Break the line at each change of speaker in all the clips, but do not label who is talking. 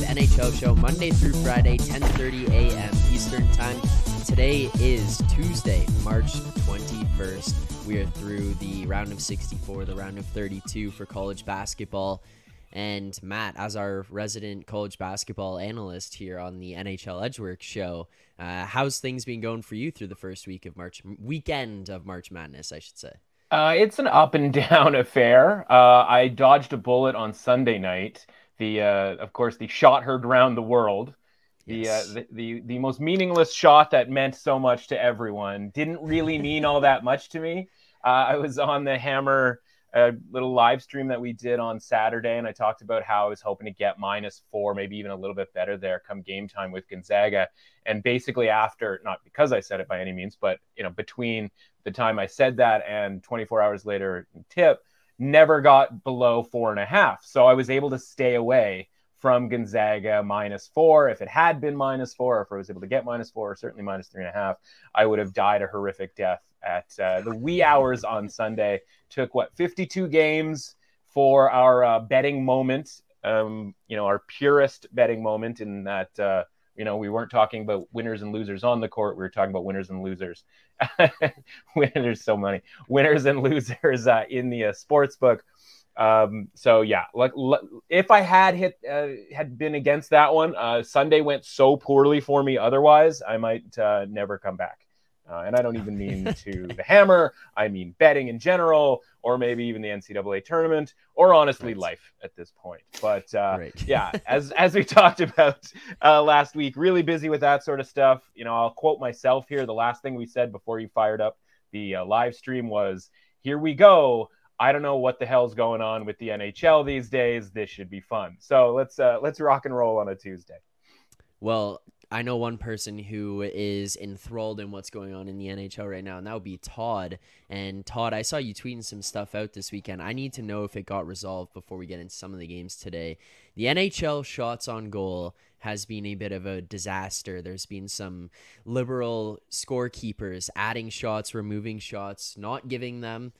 Live NHL show Monday through Friday, 10:30 a.m. Eastern Time. Today is Tuesday, March 21st. We are through the round of 64, the round of 32 for college basketball. And Matt, as our resident college basketball analyst here on the NHL Edge Work show, uh, how's things been going for you through the first week of March, weekend of March Madness, I should say?
Uh, it's an up and down affair. Uh, I dodged a bullet on Sunday night. The, uh, of course, the shot heard round the world. The,
Yes.
uh, the the the most meaningless shot that meant so much to everyone didn't really mean all that much to me. Uh, I was on the Hammer a little live stream that we did on Saturday, and I talked about how I was hoping to get minus four, maybe even a little bit better there come game time with Gonzaga. And basically, after not because I said it by any means, but you know, between the time I said that and 24 hours later, tip never got below four and a half. So I was able to stay away from Gonzaga minus four. If it had been minus four, if I was able to get minus four, or certainly minus three and a half, I would have died a horrific death at uh, the wee hours on Sunday. Took what 52 games for our uh, betting moment. Um, you know, our purest betting moment in that. Uh, you know, we weren't talking about winners and losers on the court. We were talking about winners and losers. There's so many winners and losers uh, in the uh, sports book. Um, so yeah, like if I had hit uh, had been against that one, uh, Sunday went so poorly for me. Otherwise, I might uh, never come back. Uh, and I don't even mean to the hammer. I mean betting in general, or maybe even the NCAA tournament, or honestly
Right.
life at this point. But uh,
Right.
yeah, as as we talked about uh, last week, really busy with that sort of stuff. You know, I'll quote myself here. The last thing we said before you fired up the uh, live stream was, "Here we go." I don't know what the hell's going on with the NHL these days. This should be fun. So let's uh, let's rock and roll on a Tuesday.
Well, I know one person who is enthralled in what's going on in the NHL right now, and that would be Todd. And Todd, I saw you tweeting some stuff out this weekend. I need to know if it got resolved before we get into some of the games today. The NHL shots on goal has been a bit of a disaster. There's been some liberal scorekeepers adding shots, removing shots, not giving them.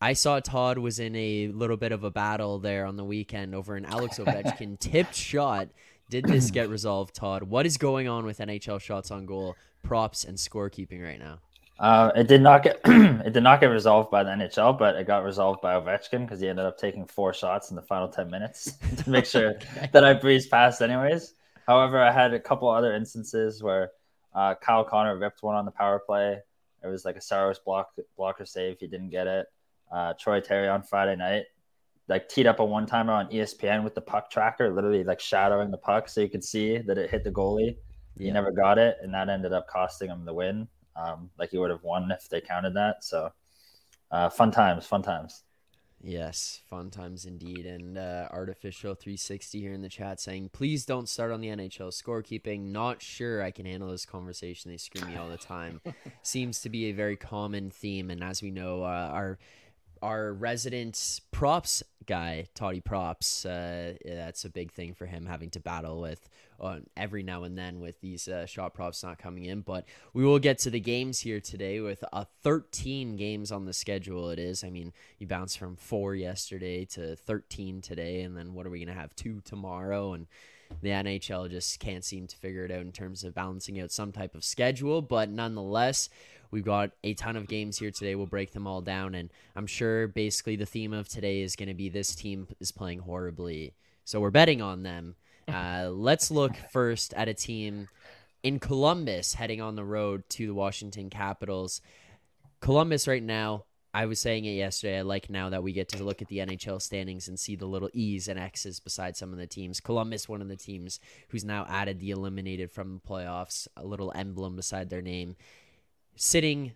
I saw Todd was in a little bit of a battle there on the weekend over an Alex Ovechkin tipped shot. Did this get resolved, Todd? What is going on with NHL shots on goal, props, and scorekeeping right now?
Uh, it did not get it did not get resolved by the NHL, but it got resolved by Ovechkin because he ended up taking four shots in the final ten minutes to make sure that I breezed past, anyways. However, I had a couple other instances where uh, Kyle Connor ripped one on the power play. It was like a Saros block blocker save. He didn't get it. Uh, Troy Terry on Friday night, like teed up a one timer on ESPN with the puck tracker, literally like shadowing the puck so you could see that it hit the goalie. He
Yeah.
never got it, and that ended up costing him the win. Um, like he would have won if they counted that. So, uh, fun times, fun times.
Yes, fun times indeed. And uh, Artificial 360 here in the chat saying, please don't start on the NHL scorekeeping. Not sure I can handle this conversation. They scream me all the time. Seems to be a very common theme. And as we know, uh, our our resident props guy, Toddy Props, uh, that's a big thing for him having to battle with uh, every now and then with these uh, shot props not coming in. But we will get to the games here today with uh, 13 games on the schedule. It is. I mean, you bounce from four yesterday to 13 today, and then what are we going to have? Two tomorrow. And the NHL just can't seem to figure it out in terms of balancing out some type of schedule. But nonetheless, we've got a ton of games here today. We'll break them all down. And I'm sure basically the theme of today is going to be this team is playing horribly. So we're betting on them. Uh, let's look first at a team in Columbus heading on the road to the Washington Capitals. Columbus right now, I was saying it yesterday. I like now that we get to look at the NHL standings and see the little E's and X's beside some of the teams. Columbus, one of the teams who's now added the eliminated from the playoffs, a little emblem beside their name, sitting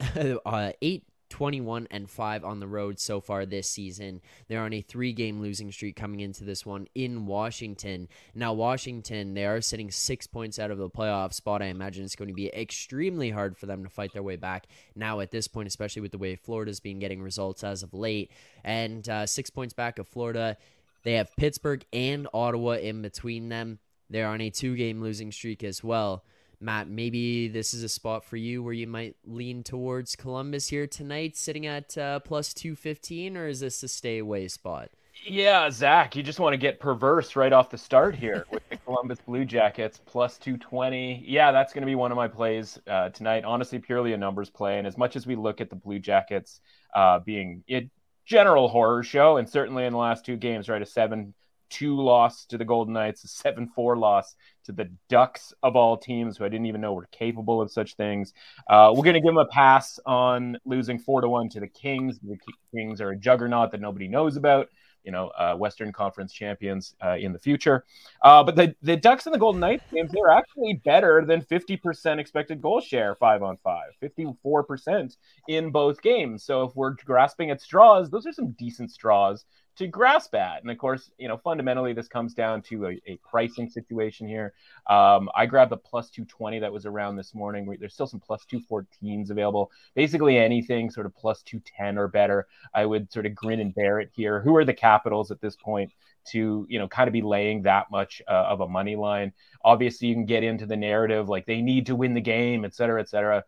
uh, 8 21 and 5 on the road so far this season. They're on a three game losing streak coming into this one in Washington. Now, Washington, they are sitting six points out of the playoff spot. I imagine it's going to be extremely hard for them to fight their way back now at this point, especially with the way Florida's been getting results as of late. And uh, six points back of Florida. They have Pittsburgh and Ottawa in between them. They're on a two game losing streak as well. Matt, maybe this is a spot for you where you might lean towards Columbus here tonight, sitting at uh, plus 215, or is this a stay away spot?
Yeah, Zach, you just want to get perverse right off the start here with the Columbus Blue Jackets plus 220. Yeah, that's going to be one of my plays uh, tonight. Honestly, purely a numbers play. And as much as we look at the Blue Jackets uh, being a general horror show, and certainly in the last two games, right, a 7 2 loss to the Golden Knights, a 7 4 loss to the Ducks of all teams, who I didn't even know were capable of such things. Uh, we're going to give them a pass on losing 4 to 1 to the Kings. The Kings are a juggernaut that nobody knows about you know, uh, Western Conference champions uh, in the future. Uh, but the, the Ducks and the Golden Knights games, they're actually better than 50% expected goal share five on five, 54% in both games. So if we're grasping at straws, those are some decent straws to grasp at. And of course, you know, fundamentally, this comes down to a, a pricing situation here. Um, I grabbed the plus 220 that was around this morning. There's still some plus 214s available. Basically, anything sort of plus 210 or better, I would sort of grin and bear it here. Who are the Capitals at this point? to you know kind of be laying that much uh, of a money line obviously you can get into the narrative like they need to win the game et cetera et cetera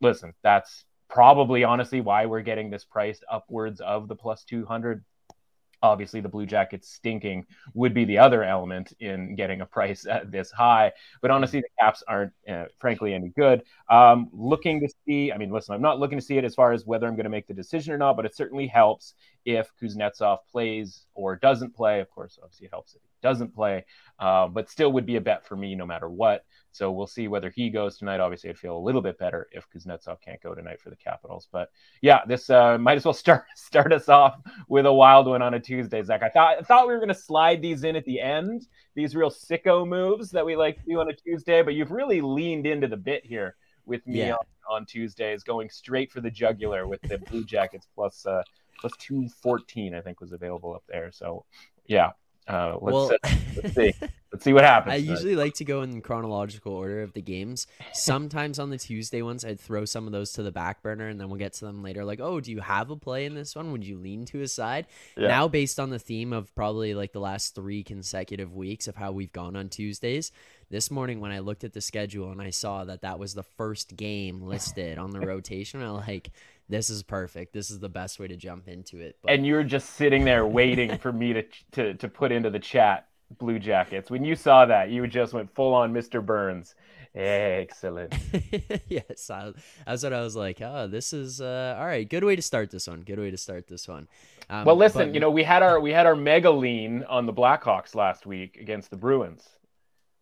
listen that's probably honestly why we're getting this priced upwards of the plus 200 obviously the blue jackets stinking would be the other element in getting a price this high. But honestly the caps aren't uh, frankly any good. Um, looking to see i mean listen i'm not looking to see it as far as whether i'm going to make the decision or not but it certainly helps if kuznetsov plays or doesn't play of course obviously it helps if he doesn't play uh, but still would be a bet for me no matter what so we'll see whether he goes tonight. Obviously, I'd feel a little bit better if Kuznetsov can't go tonight for the Capitals. But yeah, this uh, might as well start start us off with a wild one on a Tuesday, Zach. I thought I thought we were going to slide these in at the end, these real sicko moves that we like to do on a Tuesday. But you've really leaned into the bit here with me yeah. on, on Tuesdays, going straight for the jugular with the Blue Jackets plus uh, plus two fourteen. I think was available up there. So yeah, uh, let's, well, let's see. Let's see what happens.
I usually like to go in chronological order of the games. Sometimes on the Tuesday ones, I'd throw some of those to the back burner, and then we'll get to them later. Like, oh, do you have a play in this one? Would you lean to a side? Yeah. Now, based on the theme of probably like the last three consecutive weeks of how we've gone on Tuesdays, this morning when I looked at the schedule and I saw that that was the first game listed on the rotation, I like this is perfect. This is the best way to jump into it.
But... And you're just sitting there waiting for me to, to to put into the chat Blue Jackets. When you saw that, you just went full on Mr. Burns. Excellent.
yes, I, that's what I was like. Oh, this is uh, all right. Good way to start this one. Good way to start this one.
Um, well, listen, but... you know, we had our we had our mega lean on the Blackhawks last week against the Bruins.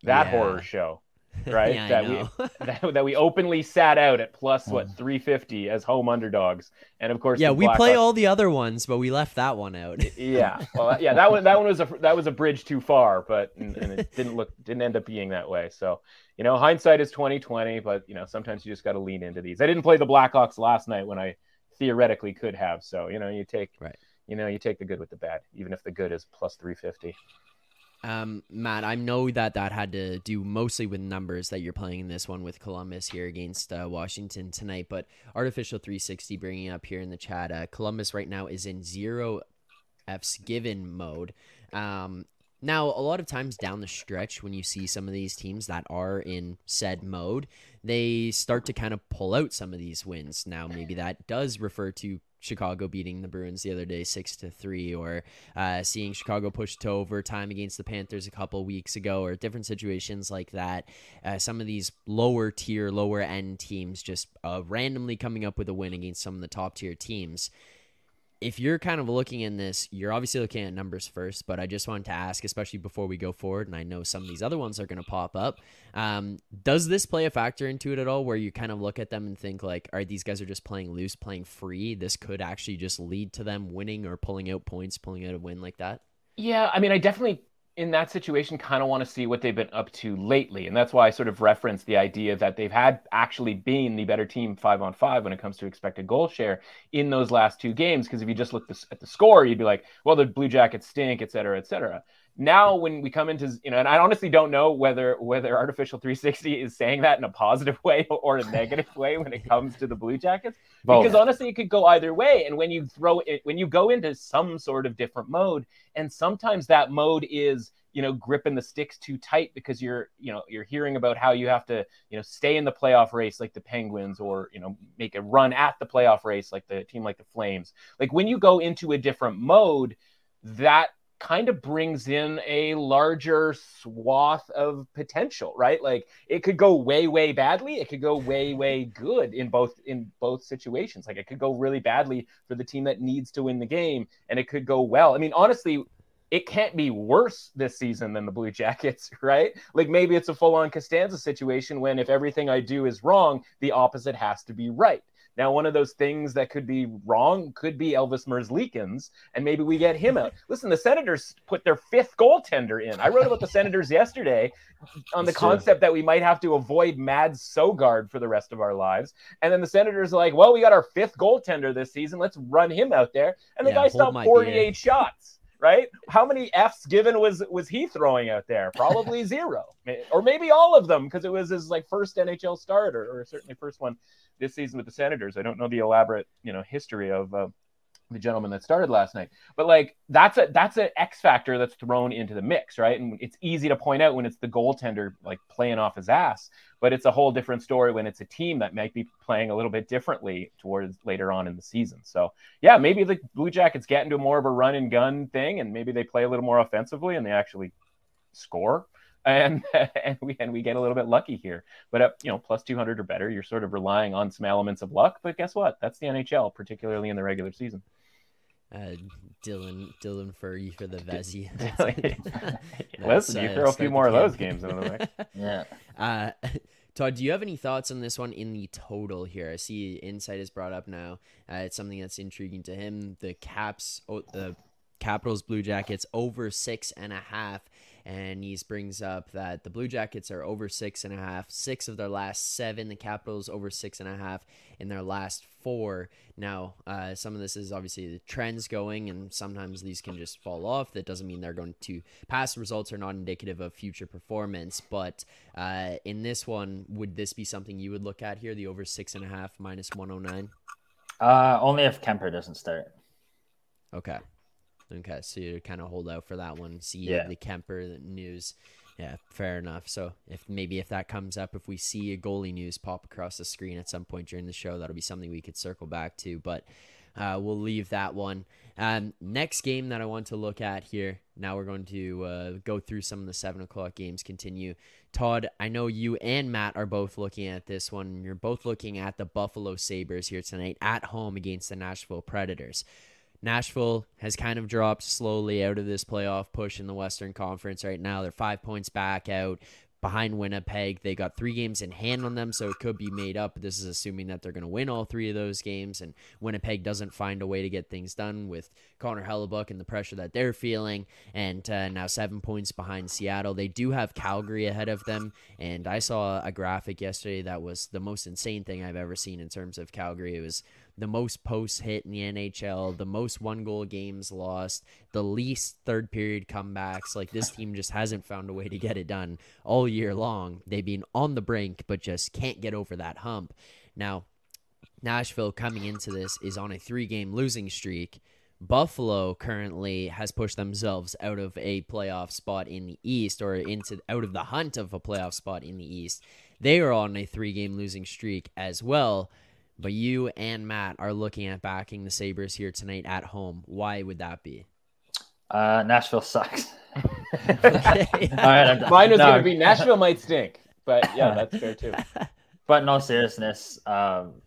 That yeah. horror show right?
yeah,
that we that, that, we openly sat out at plus what mm. 350 as home underdogs, and of course,
yeah, we play all the other ones, but we left that one out.
yeah, well, yeah, that one that one was a that was a bridge too far, but and, and it didn't look didn't end up being that way. So you know, hindsight is 2020, but you know, sometimes you just got to lean into these. I didn't play the Blackhawks last night when I theoretically could have, so you know, you take right. You know, you take the good with the bad, even if the good is plus 350.
Um, Matt, I know that that had to do mostly with numbers that you're playing in this one with Columbus here against uh, Washington tonight. But artificial 360 bringing up here in the chat, uh, Columbus right now is in zero F's given mode. Um, now, a lot of times down the stretch, when you see some of these teams that are in said mode, they start to kind of pull out some of these wins. Now, maybe that does refer to Chicago beating the Bruins the other day six to three, or uh, seeing Chicago push to overtime against the Panthers a couple weeks ago, or different situations like that. Uh, some of these lower tier, lower end teams just uh, randomly coming up with a win against some of the top tier teams if you're kind of looking in this, you're obviously looking at numbers first, but I just wanted to ask, especially before we go forward, and I know some of these other ones are going to pop up. Um, does this play a factor into it at all, where you kind of look at them and think like, all right, these guys are just playing loose, playing free. This could actually just lead to them winning or pulling out points, pulling out a win like that.
Yeah, I mean, I definitely in that situation kind of want to see what they've been up to lately. And that's why I sort of referenced the idea that they've had actually been the better team five on five when it comes to expected goal share in those last two games. Because if you just look at the score, you'd be like, well, the Blue Jackets stink, et cetera, et cetera. Now, when we come into, you know, and I honestly don't know whether whether artificial 360 is saying that in a positive way or a negative way when it comes to the Blue Jackets, because honestly, it could go either way. And when you throw it, when you go into some sort of different mode, and sometimes that mode is you know gripping the sticks too tight because you're you know you're hearing about how you have to you know stay in the playoff race like the penguins or you know make a run at the playoff race like the team like the flames. Like when you go into a different mode that kind of brings in a larger swath of potential, right? Like it could go way, way badly. It could go way, way good in both in both situations. Like it could go really badly for the team that needs to win the game, and it could go well. I mean, honestly, it can't be worse this season than the Blue Jackets, right? Like maybe it's a full-on Costanza situation when if everything I do is wrong, the opposite has to be right. Now, one of those things that could be wrong could be Elvis Merzlikins, and maybe we get him out. Listen, the Senators put their fifth goaltender in. I wrote about the Senators yesterday on the concept that we might have to avoid Mads Sogaard for the rest of our lives. And then the Senators are like, well, we got our fifth goaltender this season. Let's run him out there. And the yeah, guy stopped 48 beer. shots right? How many Fs given was was he throwing out there? Probably zero, or maybe all of them because it was his like first NHL start or, or certainly first one this season with the Senators. I don't know the elaborate, you know, history of uh, the gentleman that started last night, but like that's a that's an X factor that's thrown into the mix, right? And it's easy to point out when it's the goaltender like playing off his ass, but it's a whole different story when it's a team that might be playing a little bit differently towards later on in the season. So yeah, maybe the Blue Jackets get into more of a run and gun thing, and maybe they play a little more offensively and they actually score and and we and we get a little bit lucky here. But at you know plus two hundred or better, you're sort of relying on some elements of luck. But guess what? That's the NHL, particularly in the regular season.
Uh, Dylan Dylan Furry for the Vezina.
Listen, you uh, throw a few more of those games in the mix.
yeah.
Uh, Todd, do you have any thoughts on this one in the total here? I see Insight is brought up now. Uh, it's something that's intriguing to him. The Caps, oh, the Capitals Blue Jackets over six and a half and he brings up that the Blue Jackets are over six and a half, six of their last seven. The Capitals over six and a half in their last four. Now, uh, some of this is obviously the trends going, and sometimes these can just fall off. That doesn't mean they're going to past results are not indicative of future performance. But uh, in this one, would this be something you would look at here? The over six and a half minus one hundred oh nine.
Uh, only if Kuemper doesn't start.
Okay. Okay, so you kind of hold out for that one. See yeah. the Kuemper news. Yeah, fair enough. So if maybe if that comes up, if we see a goalie news pop across the screen at some point during the show, that'll be something we could circle back to. But uh, we'll leave that one. Um, next game that I want to look at here. Now we're going to uh, go through some of the seven o'clock games. Continue. Todd, I know you and Matt are both looking at this one. You're both looking at the Buffalo Sabres here tonight at home against the Nashville Predators. Nashville has kind of dropped slowly out of this playoff push in the Western Conference right now. They're five points back out behind Winnipeg. They got three games in hand on them, so it could be made up. This is assuming that they're going to win all three of those games, and Winnipeg doesn't find a way to get things done with Connor Hellebuyck and the pressure that they're feeling. And uh, now seven points behind Seattle. They do have Calgary ahead of them, and I saw a graphic yesterday that was the most insane thing I've ever seen in terms of Calgary. It was the most posts hit in the NHL, the most one goal games lost, the least third period comebacks. Like this team just hasn't found a way to get it done all year long. They've been on the brink, but just can't get over that hump. Now, Nashville coming into this is on a three game losing streak. Buffalo currently has pushed themselves out of a playoff spot in the East or into out of the hunt of a playoff spot in the East. They are on a three game losing streak as well. But you and Matt are looking at backing the Sabres here tonight at home. Why would that be?
Uh, Nashville sucks.
okay. All right, Mine was no. going to be Nashville might stink, but yeah, that's fair too.
But no seriousness, um,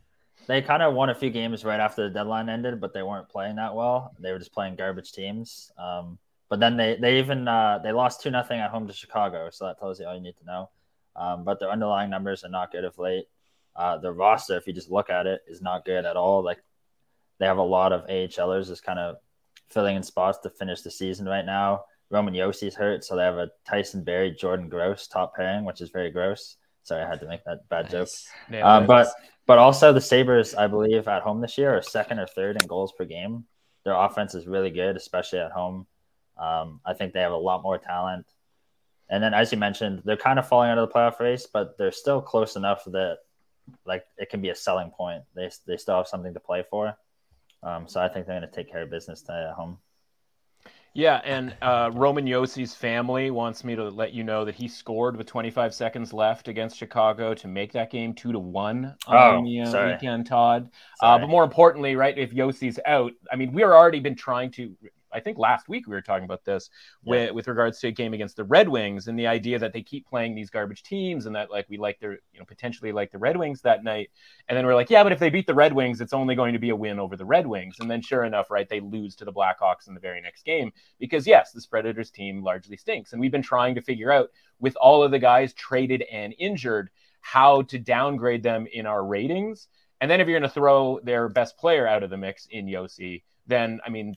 they kind of won a few games right after the deadline ended, but they weren't playing that well. They were just playing garbage teams. Um, but then they they even uh, they lost two nothing at home to Chicago, so that tells you all you need to know. Um, but their underlying numbers are not good of late. Uh, the roster, if you just look at it, is not good at all. Like they have a lot of AHLers just kind of filling in spots to finish the season right now. Roman Josi's hurt, so they have a Tyson Barrie, Jordan Gross top pairing, which is very gross. Sorry, I had to make that bad nice. joke. Uh, but but also the Sabres, I believe, at home this year are second or third in goals per game. Their offense is really good, especially at home. Um, I think they have a lot more talent. And then, as you mentioned, they're kind of falling out of the playoff race, but they're still close enough that like it can be a selling point. They they still have something to play for. Um, so I think they're going to take care of business at home.
Yeah, and uh, Roman Josi's family wants me to let you know that he scored with 25 seconds left against Chicago to make that game two to one on oh, the uh, weekend. Todd, uh, but more importantly, right, if Josi's out, I mean, we're already been trying to I think last week we were talking about this yeah. with, with regards to a game against the Red Wings and the idea that they keep playing these garbage teams and that like we like their you know potentially like the Red Wings that night. And then we're like, yeah, but if they beat the Red Wings, it's only going to be a win over the Red Wings. And then sure enough, right, they lose to the Blackhawks in the very next game because yes, this Predators team largely stinks. And we've been trying to figure out with all of the guys traded and injured how to downgrade them in our ratings. And then if you're going to throw their best player out of the mix in Josi, then I mean,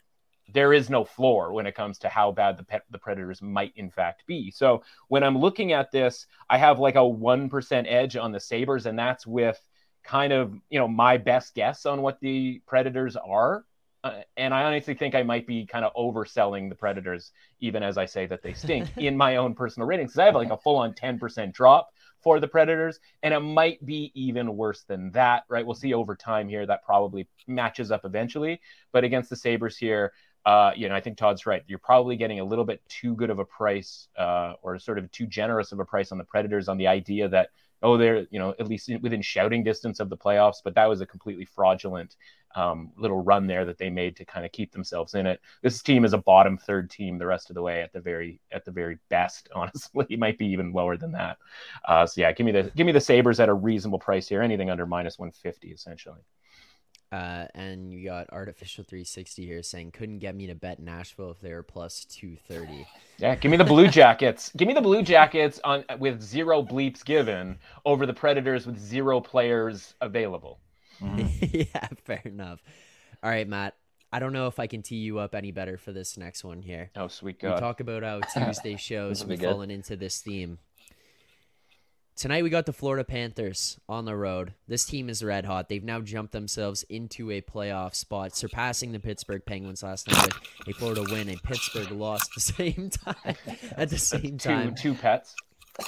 there is no floor when it comes to how bad the pe- the Predators might in fact be. So when I'm looking at this, I have like a one percent edge on the Sabres, and that's with kind of you know my best guess on what the Predators are. Uh, and I honestly think I might be kind of overselling the Predators, even as I say that they stink in my own personal ratings. Because I have like a full on 10% drop for the Predators, and it might be even worse than that, right? We'll see over time here. That probably matches up eventually. But against the Sabres here, uh, you know, I think Todd's right. You're probably getting a little bit too good of a price, uh, or sort of too generous of a price on the Predators on the idea that oh, they're you know at least within shouting distance of the playoffs. But that was a completely fraudulent um, little run there that they made to kind of keep themselves in it. This team is a bottom third team the rest of the way at the very at the very best. Honestly, it might be even lower than that. Uh, so yeah, give me the give me the Sabres at a reasonable price here. Anything under minus one fifty essentially.
Uh, and you got artificial 360 here saying couldn't get me to bet Nashville if they were plus 230.
Yeah, give me the Blue Jackets. give me the Blue Jackets on with zero bleeps given over the Predators with zero players available.
Mm. yeah, fair enough. All right, Matt. I don't know if I can tee you up any better for this next one here.
Oh, sweet God.
We talk about how Tuesday shows we've fallen into this theme. Tonight we got the Florida Panthers on the road. This team is red hot. They've now jumped themselves into a playoff spot, surpassing the Pittsburgh Penguins last night with a Florida win and Pittsburgh lost the same time. At the same time,
two, two pets.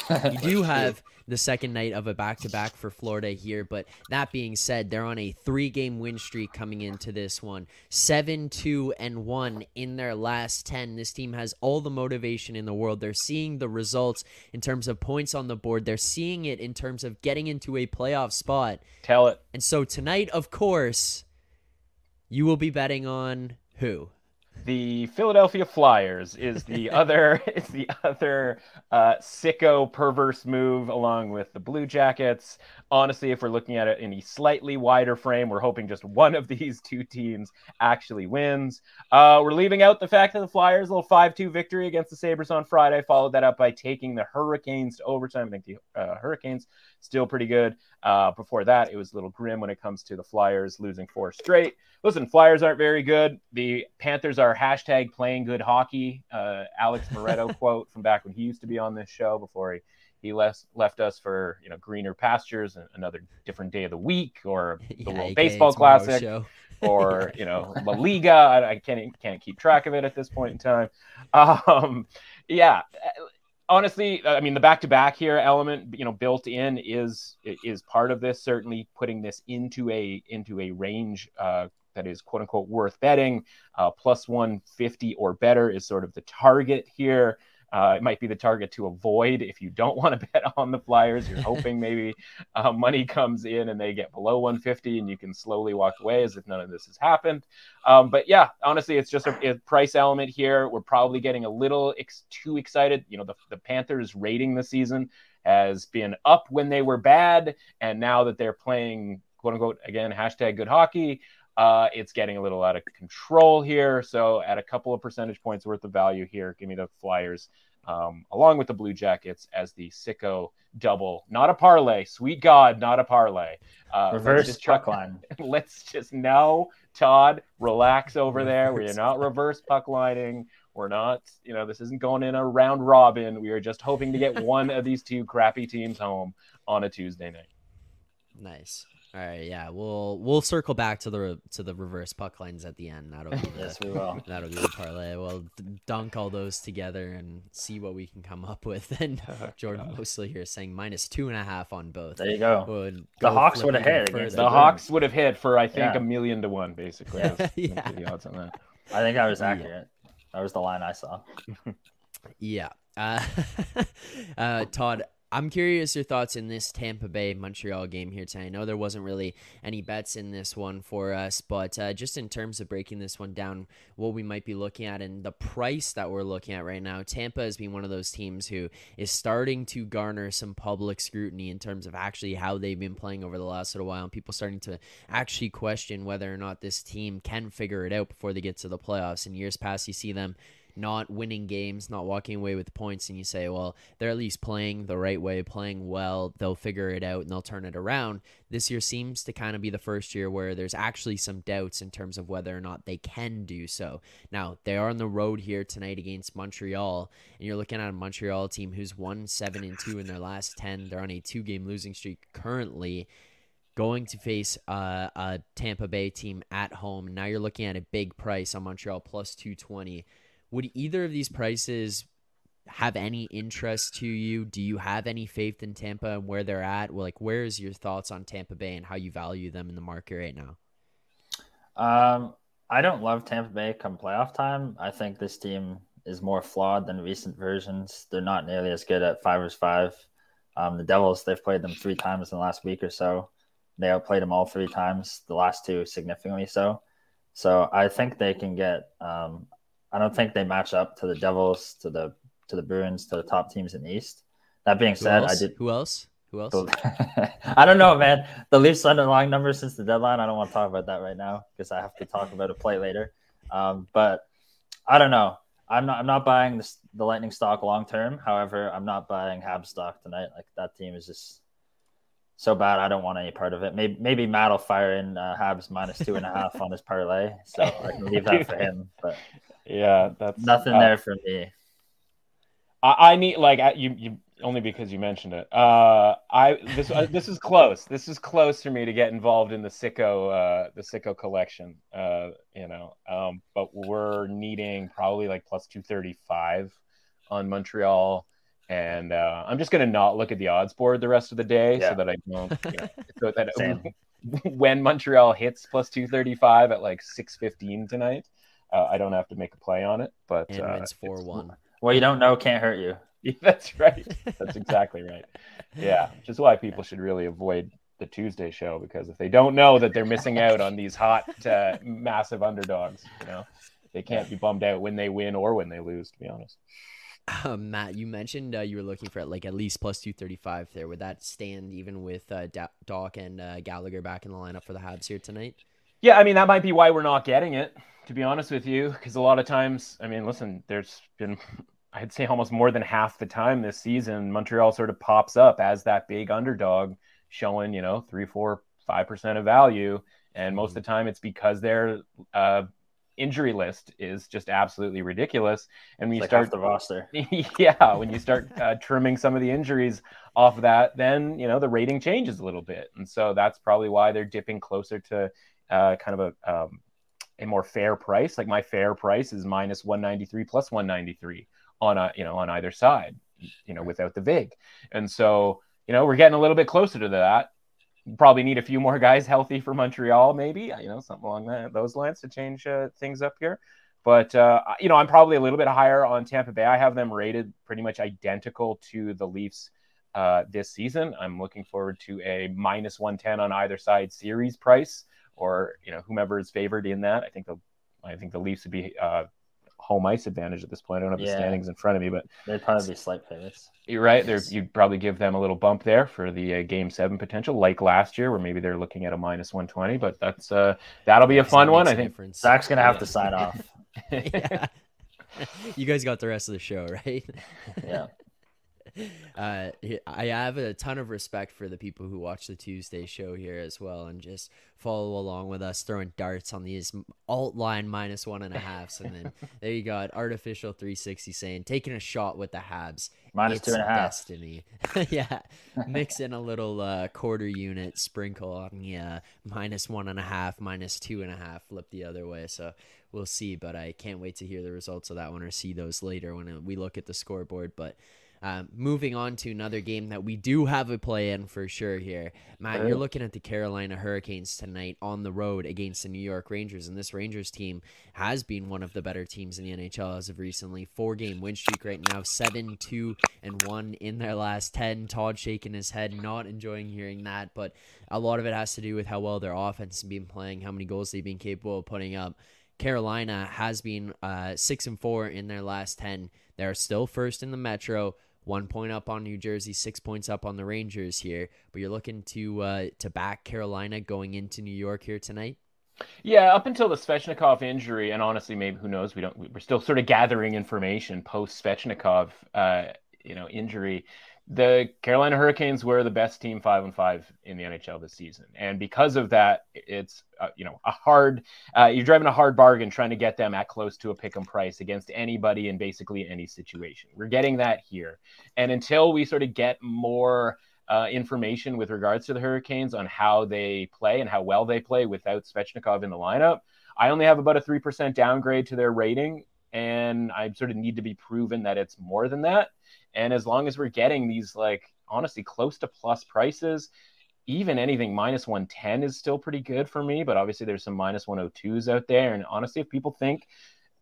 You do have the second night of a back to back for Florida here. But that being said, they're on a three game win streak coming into this one 7 2 and 1 in their last 10. This team has all the motivation in the world. They're seeing the results in terms of points on the board, they're seeing it in terms of getting into a playoff spot.
Tell it.
And so tonight, of course, you will be betting on who?
The Philadelphia Flyers is the other is the other uh, sicko perverse move along with the Blue Jackets. Honestly, if we're looking at it in a slightly wider frame, we're hoping just one of these two teams actually wins. Uh, we're leaving out the fact that the Flyers a little five two victory against the Sabres on Friday, followed that up by taking the Hurricanes to overtime. I think the uh, Hurricanes still pretty good. Uh, before that, it was a little grim when it comes to the Flyers losing four straight. Listen, Flyers aren't very good. The Panthers are hashtag playing good hockey. Uh, Alex Moretto quote from back when he used to be on this show before he he left left us for you know greener pastures and another different day of the week or the yeah, World Baseball Classic or you know La Liga. I, I, can't can't keep track of it at this point in time. Um, yeah, honestly, I mean, the back-to-back here element, you know, built in is is part of this. Certainly, putting this into a into a range uh, that is quote unquote worth betting. Uh, plus 150 or better is sort of the target here. Uh, it might be the target to avoid if you don't want to bet on the Flyers. You're hoping maybe uh, money comes in and they get below 150 and you can slowly walk away as if none of this has happened. Um, but yeah, honestly, it's just a, a, price element here. We're probably getting a little ex- too excited. You know, the, the Panthers rating the season has been up when they were bad. And now that they're playing, quote unquote, again, hashtag good hockey, uh, it's getting a little out of control here. So, at a couple of percentage points worth of value here, give me the Flyers um, along with the Blue Jackets as the sicko double. Not a parlay. Sweet God, not a parlay.
Uh, reverse puck line.
Let's just know, Todd, relax over there. We're not reverse puck lining. We're not, you know, this isn't going in a round robin. We are just hoping to get one of these two crappy teams home on a Tuesday night.
Nice. All right, yeah, we'll we'll circle back to the to the reverse puck lines at the end. That'll be the,
yes, we will.
That'll be the parlay. We'll dunk all those together and see what we can come up with. And Jordan God. Mostly here saying minus two and a half on both.
There you go. Would the Hawks would have hit.
The, the Hawks would have hit for I think yeah. a million to one, basically. Yeah,
yeah.
the odds on that.
I think that was accurate. Yeah. That was the line I saw.
yeah. Uh, uh, Todd, I'm curious your thoughts in this Tampa Bay Montreal game here tonight. I know there wasn't really any bets in this one for us, but uh, just in terms of breaking this one down, what we might be looking at and the price that we're looking at right now, Tampa has been one of those teams who is starting to garner some public scrutiny in terms of actually how they've been playing over the last little while, and people starting to actually question whether or not this team can figure it out before they get to the playoffs. In years past, you see them not winning games, not walking away with points, and you say, well, they're at least playing the right way, playing well, they'll figure it out and they'll turn it around. This year seems to kind of be the first year where there's actually some doubts in terms of whether or not they can do so. Now, they are on the road here tonight against Montreal, and you're looking at a Montreal team who's won 7 and 2 in their last 10. They're on a two game losing streak currently going to face uh, a Tampa Bay team at home. Now you're looking at a big price on Montreal plus 220. Would either of these prices have any interest to you? Do you have any faith in Tampa and where they're at? Well, like, where is your thoughts on Tampa Bay and how you value them in the market right now?
Um, I don't love Tampa Bay come playoff time. I think this team is more flawed than recent versions. They're not nearly as good at five versus five. Um, the Devils, they've played them three times in the last week or so. They outplayed them all three times, the last two significantly so. So I think they can get um, I don't think they match up to the Devils, to the to the Bruins, to the top teams in the East. That being said, I did.
Who else? Who else?
I don't know, man. The Leafs underlying numbers since the deadline. I don't want to talk about that right now because I have to talk about a play later. Um, but I don't know. I'm not. I'm not buying the, the Lightning stock long term. However, I'm not buying Habs stock tonight. Like that team is just so bad. I don't want any part of it. Maybe maybe Matt will fire in uh, Habs minus two and a half on his parlay, so I can leave that for him. But
yeah, that's
nothing uh, there for me.
I, I need like you you only because you mentioned it. Uh, I this uh, this is close. This is close for me to get involved in the sicko uh, the sicko collection. Uh, you know, um, but we're needing probably like plus two thirty five on Montreal. And uh, I'm just gonna not look at the odds board the rest of the day yeah. so that I don't. You know, so that when Montreal hits plus 235 at like 6:15 tonight, uh, I don't have to make a play on it, but
and uh, wins four one.
Well, you don't know can't hurt you.
Yeah, that's right. That's exactly right. Yeah, which is why people should really avoid the Tuesday show because if they don't know that they're missing out on these hot, uh, massive underdogs, you know, they can't be bummed out when they win or when they lose. To be honest.
Um, Matt, you mentioned uh, you were looking for like at least plus two thirty five there. Would that stand even with uh, Dach and uh, Gallagher back in the lineup for the Habs here tonight?
Yeah, I mean that might be why we're not getting it to be honest with you, because a lot of times, I mean, listen, there's been, I'd say almost more than half the time this season, Montreal sort of pops up as that big underdog, showing, you know, three, four, five percent of value. And most of the mm-hmm. time, it's because their uh, injury list is just absolutely ridiculous. And when
it's
you
like
start
the roster,
yeah, when you start uh, trimming some of the injuries off of that, then you know the rating changes a little bit, and so that's probably why they're dipping closer to uh, kind of a um, a more fair price. Like my fair price is minus 193 plus 193 on a, you know, on either side, you know, without the VIG. And so, you know, we're getting a little bit closer to that. Probably need a few more guys healthy for Montreal, maybe, you know, something along that, those lines to change uh, things up here. But, uh, you know, I'm probably a little bit higher on Tampa Bay. I have them rated pretty much identical to the Leafs uh, this season. I'm looking forward to a minus 110 on either side series price or you know whomever is favored in that. I think the I think the Leafs would be uh, home ice advantage at this point. I don't have yeah. the standings in front of me, but
they'd probably be slight favorites.
You're right. There, you'd probably give them a little bump there for the uh, game seven potential, like last year, where maybe they're looking at a minus one twenty. But that's uh, that'll be a fun one. I think
difference. Zach's gonna have to sign off.
you guys got the rest of the show, right?
yeah.
Uh, I have a ton of respect for the people who watch the Tuesday show here as well and just follow along with us throwing darts on these alt line minus one and a half. And then there you got artificial 360 saying taking a shot with the Habs.
Minus it's two and a half.
Destiny. yeah. Mix in a little uh, quarter unit sprinkle on the uh, minus one and a half, minus two and a half, flip the other way. So we'll see. But I can't wait to hear the results of that one or see those later when we look at the scoreboard. But Um, moving on to another game that we do have a play in for sure here. Matt, you're looking at the Carolina Hurricanes tonight on the road against the New York Rangers, and this Rangers team has been one of the better teams in the NHL as of recently. Four game win streak right now, seven, two, and one in their last ten. Todd shaking his head, not enjoying hearing that, but a lot of it has to do with how well their offense has been playing, how many goals they've been capable of putting up. Carolina has been uh, six and four in their last ten. They're still first in the Metro one point up on New Jersey, six points up on the Rangers here. But you're looking to uh, to back Carolina going into New York here tonight.
Yeah, up until the Svechnikov injury, and honestly, maybe who knows? We don't. We're still sort of gathering information post Svechnikov, uh, you know, injury the Carolina Hurricanes were the best team five and five in the NHL this season, and because of that, it's uh, you know a hard uh, you're driving a hard bargain trying to get them at close to a pick 'em price against anybody in basically any situation. We're getting that here, and until we sort of get more. Uh, information with regards to the Hurricanes on how they play and how well they play without Svechnikov in the lineup. I only have about a 3% downgrade to their rating, and I sort of need to be proven that it's more than that. And as long as we're getting these like honestly close to plus prices, even anything minus 110 is still pretty good for me. But obviously there's some minus 102s out there. And honestly, if people think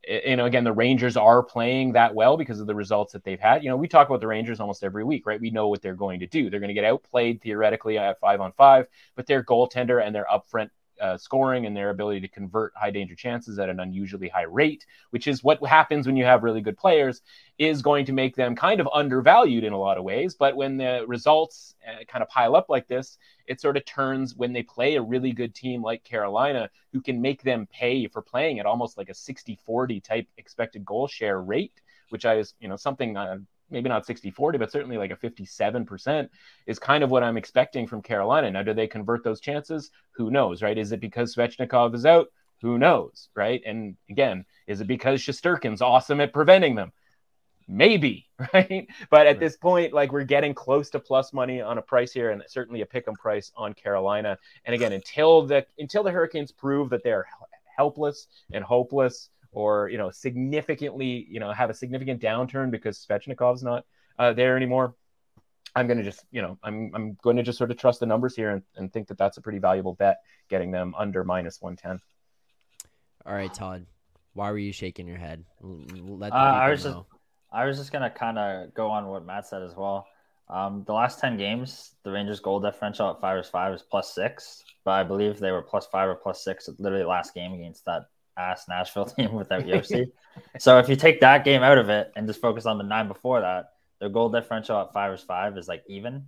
eh, you know, again, the Rangers are playing that well because of the results that they've had. You know, we talk about the Rangers almost every week, right? We know what they're going to do. They're going to get outplayed theoretically at five on five, but their goaltender and their upfront uh, scoring and their ability to convert high danger chances at an unusually high rate, which is what happens when you have really good players, is going to make them kind of undervalued in a lot of ways. But when the results uh, kind of pile up like this, it sort of turns when they play a really good team like Carolina, who can make them pay for playing at almost like a 60 40 type expected goal share rate, which I is, you know, something uh, maybe not 60 40, but certainly like a 57% is kind of what I'm expecting from Carolina. Now, do they convert those chances? Who knows, right? Is it because Svechnikov is out? Who knows, right? And again, is it because Shesterkin's awesome at preventing them? Maybe, right? But at this point, like we're getting close to plus money on a price here, and certainly a pick 'em price on Carolina. And again, until the until the Hurricanes prove that they're helpless and hopeless, or you know significantly you know have a significant downturn because Svechnikov's not uh, there anymore. I'm going to just, you know, I'm, I'm going to just sort of trust the numbers here and, and think that that's a pretty valuable bet getting them under minus 110.
All right, Todd, why were you shaking your head? Let
uh, I was know. just, I was just going to kind of go on what Matt said as well. Um, the last 10 games, the Rangers goal differential at five is five is plus six, but I believe they were plus five or plus six literally last game against that ass Nashville team without Josi. so if you take that game out of it and just focus on the nine before that, their goal differential at five is five is like even.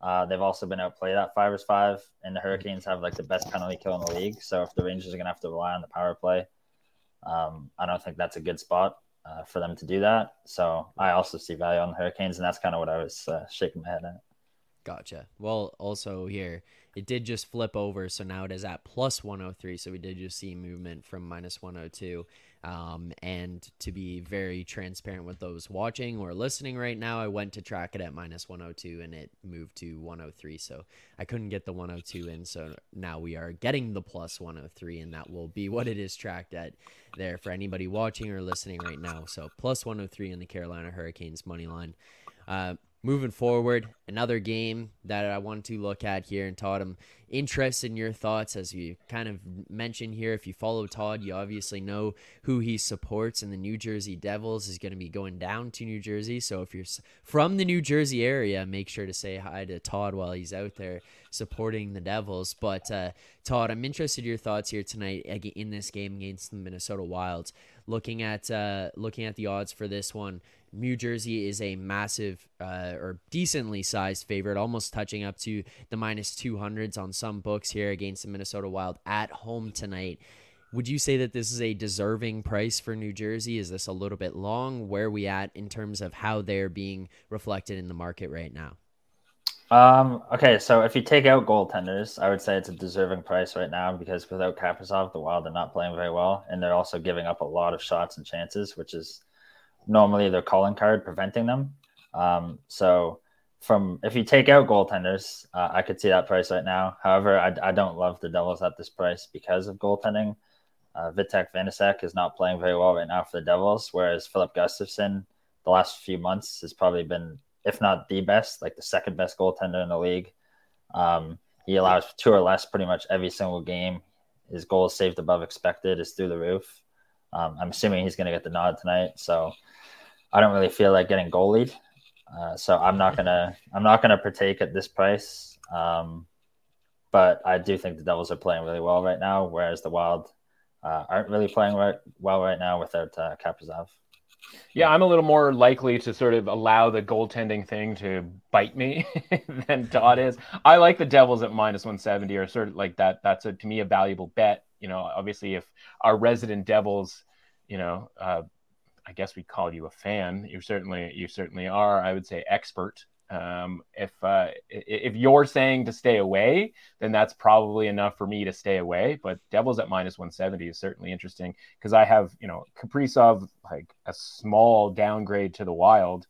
Uh, they've also been outplayed at five is five, and the Hurricanes have like the best penalty kill in the league. So if the Rangers are gonna have to rely on the power play, um, I don't think that's a good spot uh, for them to do that. So I also see value on the Hurricanes, and that's kind of what I was uh, shaking my head at.
Gotcha. Well, also here, it did just flip over, so now it is at plus 103. So we did just see movement from minus 102. Um, and to be very transparent with those watching or listening right now, I went to track it at minus 102 and it moved to 103. So I couldn't get the 102 in. So now we are getting the plus 103, and that will be what it is tracked at there for anybody watching or listening right now. So plus 103 in the Carolina Hurricanes money line. Uh, moving forward, another game that I want to look at here and Todd, I'm interested in your thoughts as you kind of mentioned here. If you follow Todd, you obviously know who he supports, and the New Jersey Devils is going to be going down to New Jersey. So if you're from the New Jersey area, make sure to say hi to Todd while he's out there supporting the Devils. But uh, Todd, I'm interested in your thoughts here tonight in this game against the Minnesota Wilds. Looking at uh, looking at the odds for this one, New Jersey is a massive uh, or decently sized favorite, almost touching up to the minus 200s on some books here against the Minnesota Wild at home tonight. Would you say that this is a deserving price for New Jersey? Is this a little bit long? Where we at in terms of how they're being reflected in the market right now?
Um, okay, so if you take out goaltenders, I would say it's a deserving price right now because without Kaprizov, the Wild are not playing very well, and they're also giving up a lot of shots and chances, which is normally their calling card preventing them. Um, so from if you take out goaltenders, uh, I could see that price right now. However, I, I don't love the Devils at this price because of goaltending. Uh, Vitek Vanecek is not playing very well right now for the Devils, whereas Filip Gustavsson the last few months has probably been, if not the best, like the second best goaltender in the league. Um, he allows two or less pretty much every single game. His goals saved above expected is through the roof. Um, I'm assuming he's going to get the nod tonight, so I don't really feel like getting goalied. Uh, so I'm not gonna I'm not gonna partake at this price. Um, but I do think the Devils are playing really well right now, whereas the Wild uh, aren't really playing right, well right now without uh, Kaprizov.
Yeah, I'm a little more likely to sort of allow the goaltending thing to bite me than Todd is. I like the Devils at minus 170 or sort of like that. That's a, to me a valuable bet. You know, obviously, if our resident Devils, you know, uh, I guess we call you a fan. You certainly, you certainly are. I would say expert um, if uh, if you're saying to stay away, then that's probably enough for me to stay away. But Devils at minus 170 is certainly interesting because I have you know Kaprizov like a small downgrade to the Wild,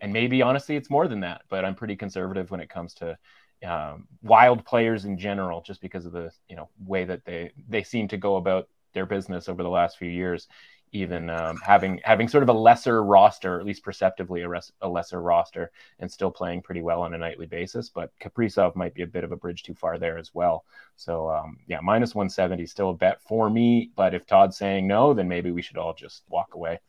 and maybe honestly it's more than that. But I'm pretty conservative when it comes to um, Wild players in general, just because of the you know way that they they seem to go about their business over the last few years even um, having having sort of a lesser roster, at least perceptively a, res- a, lesser roster, and still playing pretty well on a nightly basis. But Kaprizov might be a bit of a bridge too far there as well. So um, yeah, minus 170 still a bet for me. But if Todd's saying no, then maybe we should all just walk away.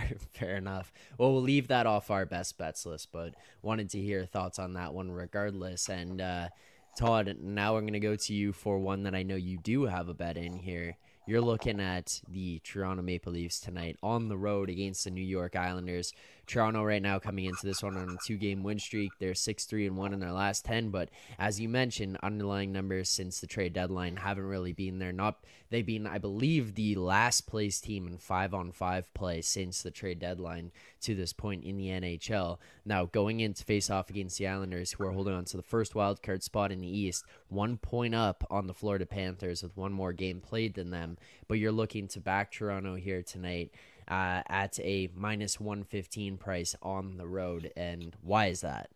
fair enough. Well, we'll leave that off our best bets list, but wanted to hear thoughts on that one regardless. And uh, Todd, now I'm going to go to you for one that I know you do have a bet in here you're looking at the Toronto Maple Leafs tonight on the road against the New York Islanders. Toronto right now coming into this one on a two-game win streak. They're six three and one in their last ten, but as you mentioned, underlying numbers since the trade deadline haven't really been there. Not they've been, I believe, the last place team in five on five play since the trade deadline to this point in the NHL. Now going into face off against the Islanders, who are holding on to the first wild card spot in the East, one point up on the Florida Panthers with one more game played than them. But you're looking to back Toronto here tonight uh, at a minus 115 price on the road. And why is that?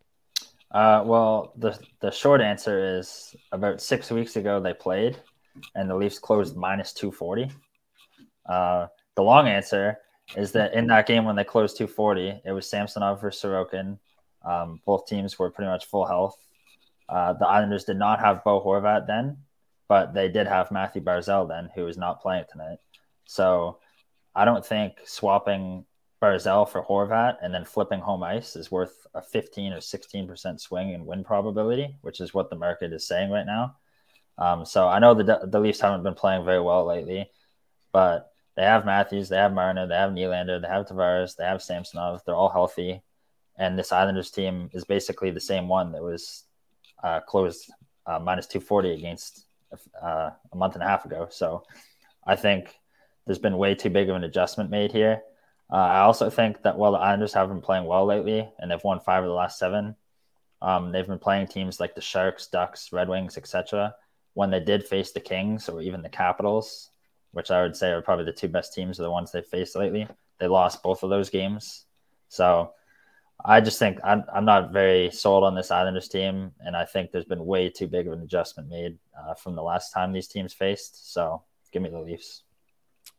Uh, well, the, the short answer is about six weeks ago they played and the Leafs closed minus 240. Uh, the long answer is that in that game when they closed 240, it was Samsonov versus Sorokin. Um, both teams were pretty much full health. Uh, the Islanders did not have Bo Horvat then, but they did have Mathew Barzal then, who is not playing tonight. So I don't think swapping Barzal for Horvat and then flipping home ice is worth a 15 or 16% swing in win probability, which is what the market is saying right now. Um, so I know the, the Leafs haven't been playing very well lately, but they have Matthews, they have Marner, they have Nylander, they have Tavares, they have Samsonov. They're all healthy. And this Islanders team is basically the same one that was uh, closed uh, minus 240 against uh, a month and a half ago. So I think there's been way too big of an adjustment made here. Uh, I also think that while the Islanders have been playing well lately and they've won five of the last seven, um, they've been playing teams like the Sharks, Ducks, Red Wings, etc. When they did face the Kings or even the Capitals, which I would say are probably the two best teams of the ones they've faced lately, they lost both of those games. So I just think I'm, I'm not very sold on this Islanders team, and I think there's been way too big of an adjustment made uh, from the last time these teams faced. So give me the Leafs.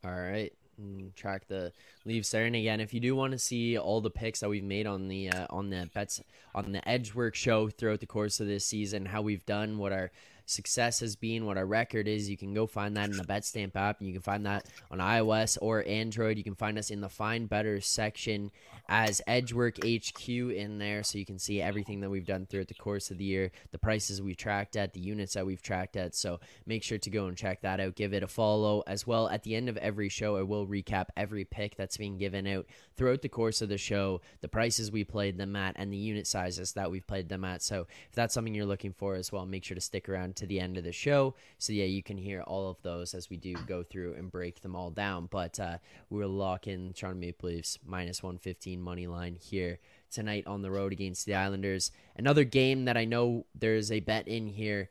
All right. Mm, track the Leafs there, and again, if you do want to see all the picks that we've made on the uh, on the bets on the Edge Work show throughout the course of this season, how we've done, what our success has been, what our record is, you can go find that in the BetStamp app, and you can find that on iOS or Android. You can find us in the Find Better section as Edge Work HQ in there, so you can see everything that we've done throughout the course of the year, the prices we've tracked at, the units that we've tracked at. So make sure to go and check that out. Give it a follow as well. At the end of every show, I will recap every pick that's being given out throughout the course of the show, the prices we played them at, and the unit sizes that we've played them at. So if that's something you're looking for as well, make sure to stick around to the end of the show. So yeah, you can hear all of those as we do go through and break them all down. But uh, we'll lock in Toronto Maple Leafs minus 115 money line here tonight on the road against the Islanders. Another game that I know there's a bet in here,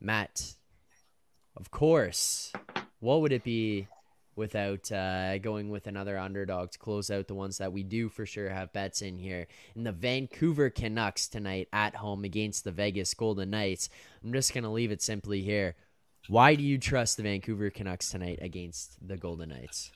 Matt. Of course, what would it be without uh, going with another underdog to close out the ones that we do for sure have bets in here. In the Vancouver Canucks tonight at home against the Vegas Golden Knights. I'm just going to leave it simply here. Why do you trust the Vancouver Canucks tonight against the Golden Knights?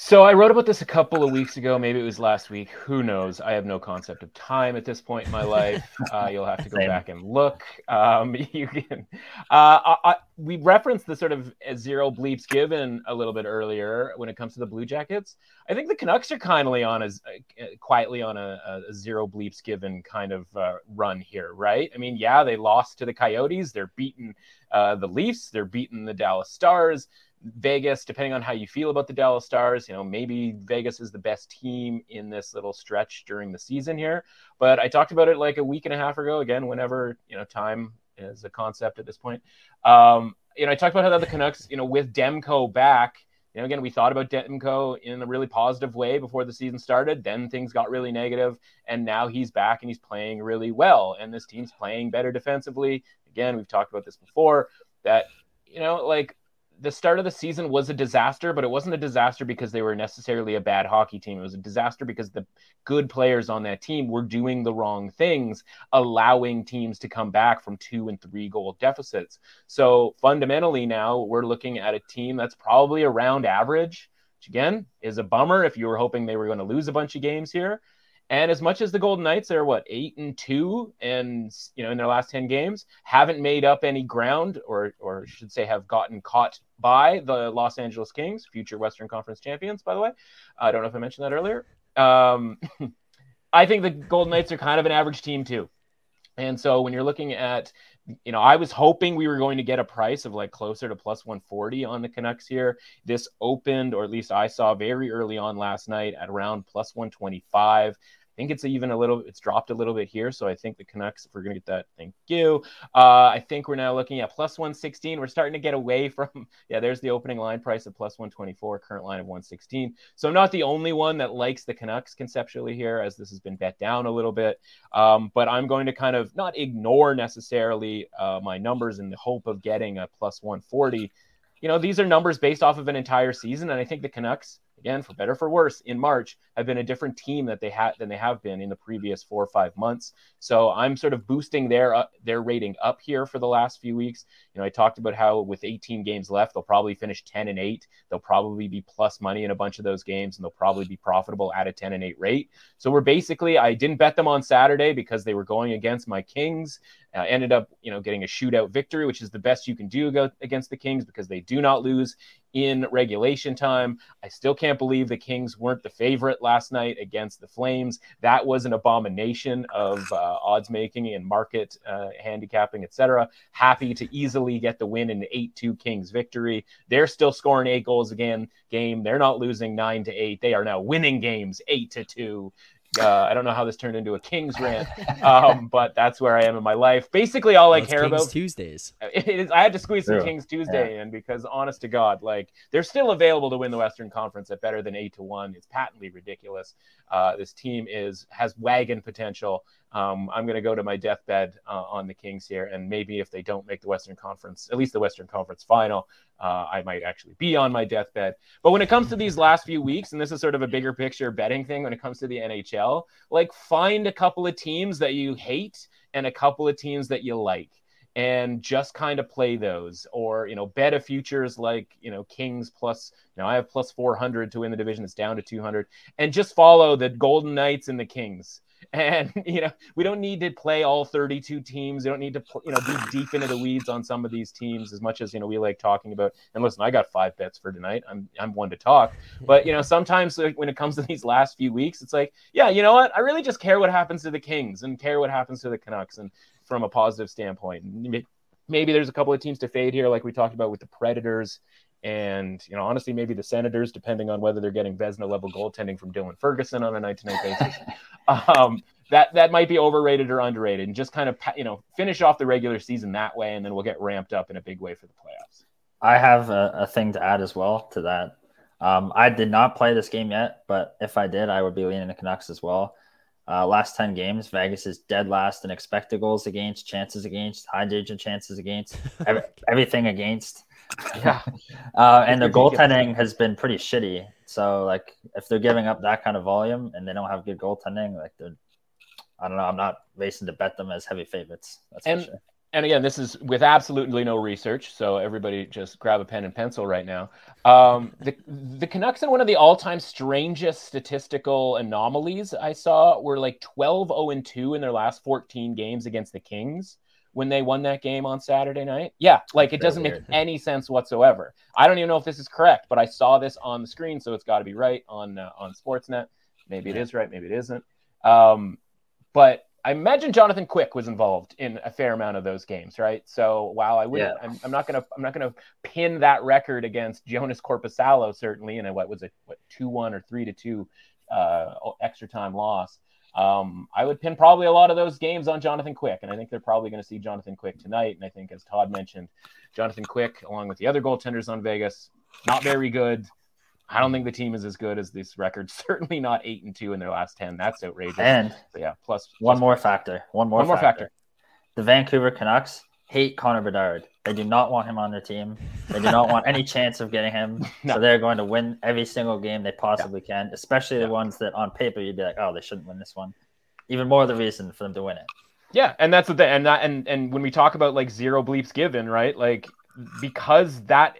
So I wrote about this a couple of weeks ago. Maybe it was last week. Who knows? I have no concept of time at this point in my life. Uh, you'll have to go Same. back and look. Um, you can. Uh, I, we referenced the sort of zero bleeps given a little bit earlier when it comes to the Blue Jackets. I think the Canucks are kindly on a uh, quietly on a, a, zero bleeps given kind of uh, run here, right? I mean, yeah, they lost to the Coyotes. They're beating uh, the Leafs. They're beating the Dallas Stars Vegas, depending on how you feel about the Dallas Stars, you know, maybe Vegas is the best team in this little stretch during the season here. But I talked about it like a week and a half ago. Again, whenever you know time is a concept at this point. Um, you know, I talked about how the Canucks, you know, with Demko back, you know, again, we thought about Demko in a really positive way before the season started. Then things got really negative, and now he's back and he's playing really well. And this team's playing better defensively. Again, we've talked about this before. That you know, like the start of the season was a disaster, but it wasn't a disaster because they were necessarily a bad hockey team. It was a disaster because the good players on that team were doing the wrong things, allowing teams to come back from two and three goal deficits. So fundamentally, now we're looking at a team that's probably around average, which again is a bummer if you were hoping they were going to lose a bunch of games here. And as much as the Golden Knights are what eight and two, and you know in their last ten games haven't made up any ground, or or should say have gotten caught by the Los Angeles Kings, future Western Conference champions. By the way, I don't know if I mentioned that earlier. Um, I think the Golden Knights are kind of an average team too. And so when you're looking at, you know, I was hoping we were going to get a price of like closer to plus 140 on the Canucks here. This opened, or at least I saw very early on last night at around plus 125 think it's even a little, it's dropped a little bit here. So I think the Canucks, if we're going to get that, thank you. Uh, I think we're now looking at plus 116. We're starting to get away from, yeah, there's the opening line price of plus 124, current line of 116. So I'm not the only one that likes the Canucks conceptually here, as this has been bet down a little bit. Um, but I'm going to kind of not ignore necessarily uh, my numbers in the hope of getting a plus 140. You know, these are numbers based off of an entire season. And I think the Canucks, again, for better for worse, in March have been a different team that they had than they have been in the previous four or five months. So I'm sort of boosting their uh, their rating up here for the last few weeks. You know, I talked about how with 18 games left, they'll probably finish 10 and 8. They'll probably be plus money in a bunch of those games, and they'll probably be profitable at a 10 and 8 rate. So we're basically, I didn't bet them on Saturday because they were going against my Kings. Uh, ended up, you know, getting a shootout victory, which is the best you can do against the Kings because they do not lose in regulation time. I still can't believe the Kings weren't the favorite last night against the Flames. That was an abomination of uh, odds making and market uh, handicapping, etc. Happy to easily get the win in the 8-2 Kings victory. They're still scoring eight goals again game. They're not losing 9 to 8. They are now winning games 8 to 2. Uh, I don't know how this turned into a Kings rant, um, but that's where I am in my life. Basically, all well, I care
Kings
about
Tuesdays.
It is. I had to squeeze some Kings Tuesday yeah. in because, honest to God, like they're still available to win the Western Conference at better than eight to one. It's patently ridiculous. Uh, this team is has wagon potential. Um, I'm going to go to my deathbed uh, on the Kings here, and maybe if they don't make the Western Conference, at least the Western Conference final, uh, I might actually be on my deathbed. But when it comes to these last few weeks, and this is sort of a bigger picture betting thing when it comes to the NHL, like find a couple of teams that you hate and a couple of teams that you like and just kind of play those. Or you know bet a futures like you know kings plus you know i have plus 400 to win the division. It's down to 200 and just follow the golden knights and the kings and you know we don't need to play all 32 teams. We don't need to you know be deep into the weeds on some of these teams as much as you know we like talking about and listen i got five bets for tonight. I'm i'm one to talk. But you know sometimes when it comes to these last few weeks it's like yeah you know what? I really just care what happens to the kings and care what happens to the canucks and from a positive standpoint. Maybe there's a couple of teams to fade here like we talked about with the predators and you know honestly maybe the senators depending on whether they're getting Vezina level goaltending from Dylan Ferguson on a night to night basis um, that that might be overrated or underrated, and just kind of you know finish off the regular season that way, and then we'll get ramped up in a big way for the playoffs.
I have a, a thing to add as well to that. Um, I did not play this game yet, but if I did, I would be leaning the Canucks as well. Uh, last 10 games, Vegas is dead last in expected goals against, chances against, high digit chances against, every, everything against.
Yeah.
uh, and the goaltending has been pretty shitty. So, like, if they're giving up that kind of volume and they don't have good goaltending, like, they're, I don't know, I'm not racing to bet them as heavy favorites. That's
and,
sure.
and again, this is with absolutely no research, so everybody just grab a pen and pencil right now. Um, the the Canucks in one of the all-time strangest statistical anomalies I saw were like 12 0 2 in their last 14 games against the Kings when they won that game on Saturday night. Yeah, like it doesn't make any sense whatsoever. I don't even know if this is correct, but I saw this on the screen, so it's got to be right on uh, on Sportsnet. Maybe it is right, maybe it isn't. Um, but I imagine Jonathan Quick was involved in a fair amount of those games, right? So while I wouldn't,
Yeah.
I'm, I'm not gonna, I'm not gonna pin that record against Joonas Korpisalo certainly in a what was it, what two one or three to two uh, extra time loss. Um, I would pin probably a lot of those games on Jonathan Quick, and I think they're probably going to see Jonathan Quick tonight. And I think, as Todd mentioned, Jonathan Quick, along with the other goaltenders on Vegas, not very good. I don't think the team is as good as this record. Certainly not eight and two in their last ten. That's outrageous.
And
yeah, plus
one
plus-
more factor. One more.
One more factor.
The Vancouver Canucks hate Connor Bedard. They do not want him on their team. They do not want any chance of getting him.
No.
So they're going to win every single game they possibly can, especially
Yeah.
the ones that on paper you'd be like, oh, they shouldn't win this one. Even more the reason for them to win it.
Yeah, and that's the thing, and that and and when we talk about like zero bleeps given, right? Like because that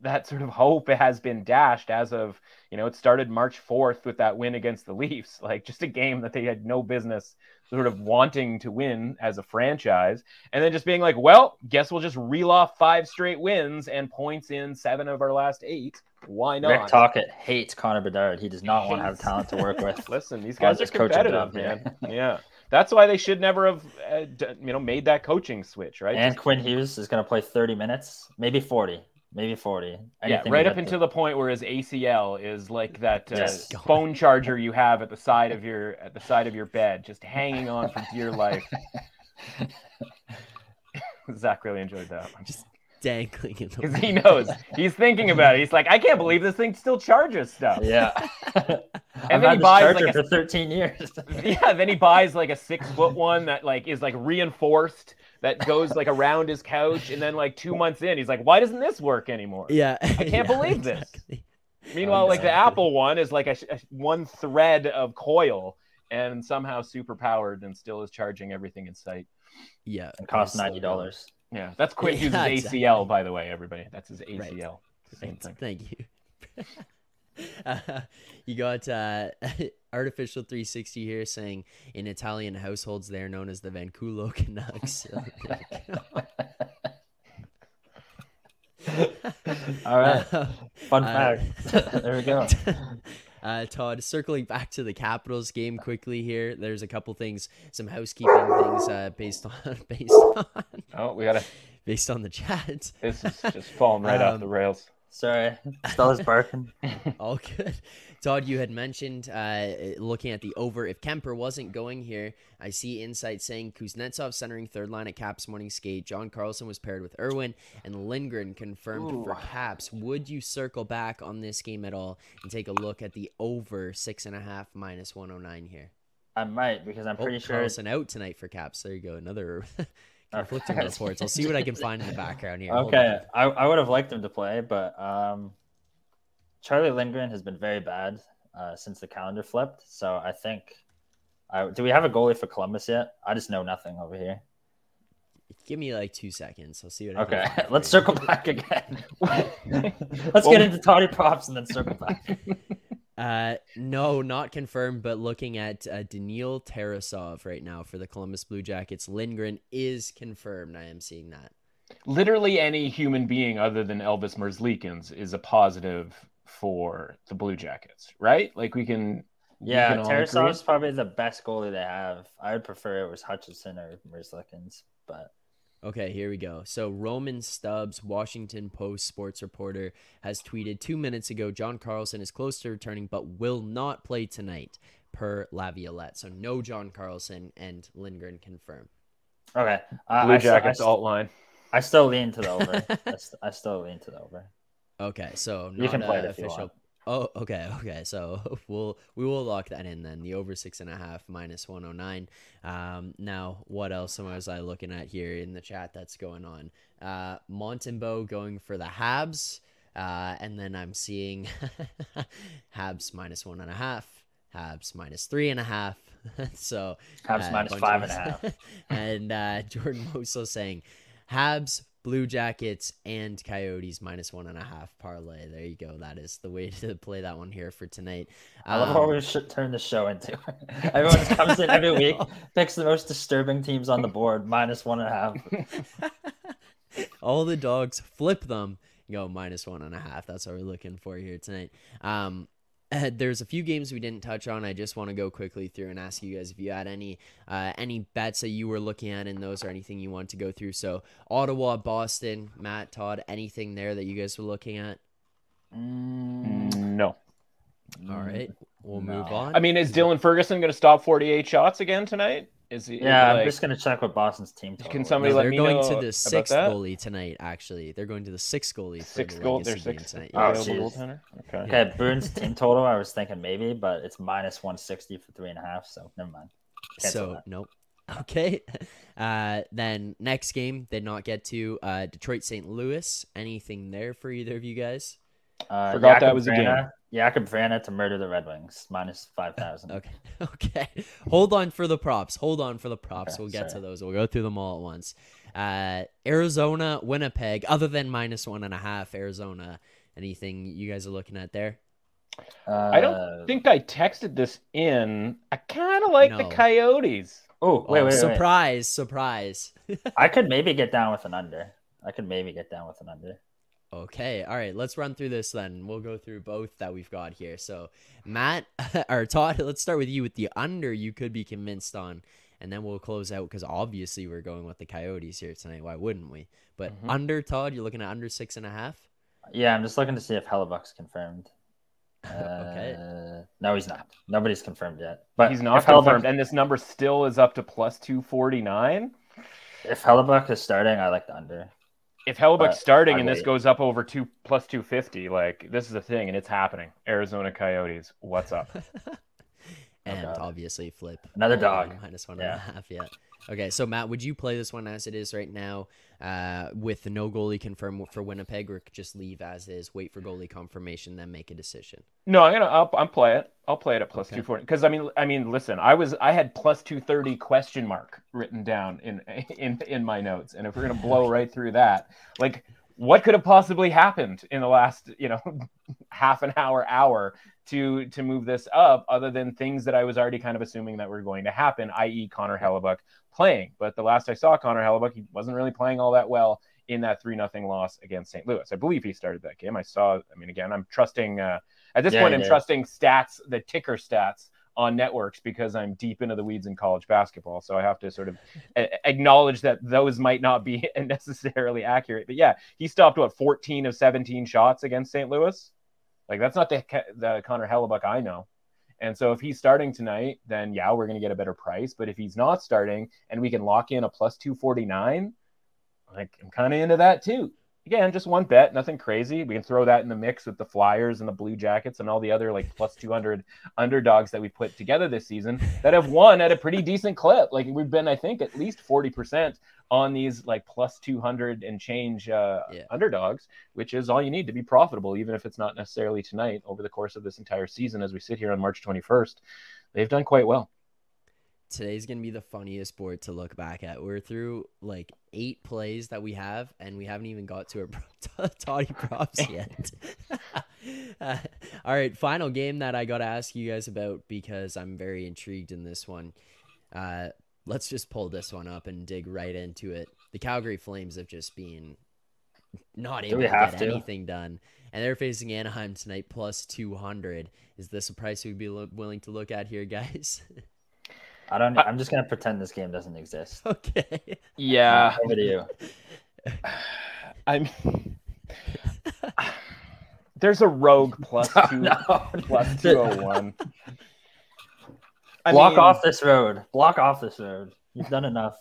that sort of hope has been dashed as of you know it started March fourth with that win against the Leafs, like just a game that they had no business sort of wanting to win as a franchise, and then just being like, well, guess we'll just reel off five straight wins and points in seven of our last eight. Why not?
Rick Tocchet hates Connor Bedard. He does not want to have talent to work with.
Listen, these guys are competitive, man. Yeah, that's why they should never have, uh, you know, made that coaching switch, right?
And
Just-
Quinn Hughes is going to play 30 minutes, maybe 40, maybe 40.
yeah, right up
get
until the point where his ACL is like that uh,
Yes.
phone charger you have at the side of your at the side of your bed, just hanging on for dear life. Zach really enjoyed that one
Just dangling in the
because he knows he's thinking about it. He's like, I can't believe this thing still charges stuff.
Yeah. I've
then he
had this
buys, like, a-
for 13 years.
yeah, then he buys like a six foot one that like is like reinforced that goes like around his couch, and then like two months in, he's like, "Why doesn't this work anymore?"
Yeah,
I can't believe this.
exactly.
Meanwhile, like the Apple one is like a, a one thread of coil and somehow super powered and still is charging everything in sight.
Yeah,
It costs ninety dollars.
Yeah, that's Quinn Hughes'
Yeah,
ACL,
exactly.
by the way, everybody. That's his ACL.
Right.
Same
Thanks-
thing.
Thank you. Uh, you got uh, artificial 360 here saying in Italian households they're known as the Vanculo Canucks.
All right.
Uh,
Fun
uh,
fact. there we go.
Uh, Todd, circling back to the Capitals game quickly here. There's a couple things, some housekeeping things uh, based on based on
Oh, we gotta.
based on the chat.
This is just falling right off
Um,
the rails.
Sorry. Stella's barking.
All good. Todd, you had mentioned uh, looking at the over. If Kuemper wasn't going here, I see insight saying Kuznetsov centering third line at Caps morning skate. John Carlson was paired with Irwin and Lindgren confirmed for Caps. Would you circle back on this game at all and take a look at the over six and a half minus 109 here?
I might because I'm
Oh,
pretty sure.
Carlson out tonight for Caps. There you go. Another
Okay.
reports. I'll see what I can find in the background here.
Okay, I, I would have liked him to play, but um, Charlie Lindgren has been very bad uh, since the calendar flipped. So I think, I, do we have a goalie for Columbus yet? I just know nothing over here.
Give me like two seconds. I'll see what I
Okay,
can find for
let's circle back again. let's
Well-
get into Toddy props and then circle back.
Uh, no, not confirmed, but looking at uh, Daniil Tarasov right now for the Columbus Blue Jackets. Lindgren is confirmed. I am seeing that.
Literally any human being other than Elvis Merzlikins is a positive for the Blue Jackets, right? Like we can.
Yeah,
can all agree.
Tarasov's probably the best goalie they have. I would prefer it was Hutchinson or Merzlikins, but
Okay, here we go. So Roman Stubbs, Washington Post sports reporter, has tweeted two minutes ago John Carlson is close to returning but will not play tonight, per Laviolette. So no John Carlson and Lindgren confirmed.
okay. Uh,
Blue
I,
Jackets
st-
alt line.
I still lean to the over. I, st- I still lean to the over.
Okay, so
You can play
a
it if you
official.
want.
Oh, okay, okay. So we'll we will lock that in then. The over six and a half minus one oh nine. Um, now what else was I looking at here in the chat that's going on? Uh, Montembeault going for the Habs, uh, and then I'm seeing Habs minus one and a half. Habs minus three and a half. so
Habs
uh,
minus five and a half.
and uh, Jordan Moso saying Habs, Blue Jackets, and Coyotes minus one and a half parlay. There you go. That is the way to play that one here for tonight.
I love what
Um,
we should turn the show into. Everyone just comes in every week, picks the most disturbing teams on the board, minus one and a half.
all the dogs flip them go minus one and a half that's what we're looking for here tonight um there's a few games we didn't touch on. I just want to go quickly through and ask you guys if you had any uh, any bets that you were looking at in those or anything you want to go through. So ottawa boston matt todd anything there that you guys were looking at?
Mm,
No.
all right we'll move
No.
on
I mean, is Dylan Ferguson going to stop 48 shots again tonight? Is he?
Yeah, I'm just gonna check what Boston's team.
Can somebody
is.
No,
let
they're going to the sixth goalie tonight actually they're going to the sixth goalie for
six
the
goal.
Legacy
There's
game
six
tonight.
Oh,
available
jeez.
goaltender. Okay.
Okay, Bruins team total. I was thinking maybe, but it's minus 160 for three and a half. So never mind. Cancel
so
that.
nope. Okay. Uh, then next game they did not get to uh, Detroit St. Louis. Anything there for either of you guys?
Uh,
Forgot that
Jakob
was a
Vrana- Jakob Vrana to murder the Red Wings minus five thousand.
Okay. Okay. Hold on for the props. Hold on for the props.
Okay,
we'll get to those. We'll go through them all at once. Uh, Arizona, Winnipeg. Other than minus one and a half, Arizona. Anything you guys are looking at there?
Uh,
I don't think I texted this in. I kind of like
No.
the Coyotes.
Oh wait,
Oh,
wait, wait.
surprise! Surprise!
I could maybe get down with an under. I could maybe get down with an under.
Okay, all right, let's run through this then. We'll go through both that we've got here. So, Matt or Todd, let's start with you with the under you could be convinced on, and then we'll close out because obviously we're going with the Coyotes here tonight. Why wouldn't we? But
Mhm.
under Todd, you're looking at under six and a half.
Yeah, I'm just looking to see if Hellebuyck's confirmed.
okay.
Uh, no, he's not. Nobody's confirmed yet. But
He's not
if Hellebuyck-
confirmed, and this number still is up to plus 249.
If Hellebuyck is starting, I like the under.
If Hellebuyck's
But
starting
I'd
and this goes up over two plus 250, like this is a thing and it's happening. Arizona Coyotes, what's up?
and
God.
obviously flip
Another dog.
on minus one and a
Yeah.
half. Yeah. Okay, so Matt, would you play this one as it is right now, uh, with no goalie confirmed for Winnipeg, or just leave as is, wait for goalie confirmation, then make a decision?
No, I'm gonna. I'll, I'll play it. I'll play it at plus
Okay.
two forty. Because I mean, I mean, listen, I was I had plus two thirty question mark written down in in in my notes, and if we're gonna blow right through that, like, what could have possibly happened in the last you know half an hour hour to to move this up, other than things that I was already kind of assuming that were going to happen, i.e., Connor Hellebuyck playing. But the last I saw Connor Hellebuyck, he wasn't really playing all that well in that three nothing loss against St. Louis. I believe he started that game. I saw. I mean, again, I'm trusting. Uh, at this
Yeah,
point, I'm
did.
trusting stats, the ticker stats on networks because I'm deep into the weeds in college basketball. So I have to sort of acknowledge that those might not be necessarily accurate. But yeah, he stopped what 14 of 17 shots against St. Louis. Like that's not the the Connor Hellebuyck I know. And so if he's starting tonight, then yeah, we're going to get a better price. But if he's not starting and we can lock in a plus 249, like I'm kind of into that too. Again, just one bet, nothing crazy. We can throw that in the mix with the Flyers and the Blue Jackets and all the other like plus 200 underdogs that we put together this season that have won at a pretty decent clip. Like we've been, I think, at least 40% on these like plus 200 and change uh,
Yeah.
underdogs, which is all you need to be profitable, even if it's not necessarily tonight over the course of this entire season as we sit here on March 21st. They've done quite well.
Today's gonna be the funniest board to look back at. We're through like eight plays that we have, and we haven't even got to our toddy props yet. uh, all right, final game that I gotta ask you guys about because I'm very intrigued in this one. Uh, let's just pull this one up and dig right into it. The Calgary Flames have just been not able to get
to?
anything done, and they're facing Anaheim tonight plus two hundred. Is this a price we'd be lo- willing to look at here, guys?
I don't. I'm just gonna pretend this game doesn't exist.
okay.
Yeah.
Over to you.
I'm. There's a rogue plus two,
No,
plus
no.
201. I
Block
mean-
off this road. Block off this road. You've done enough.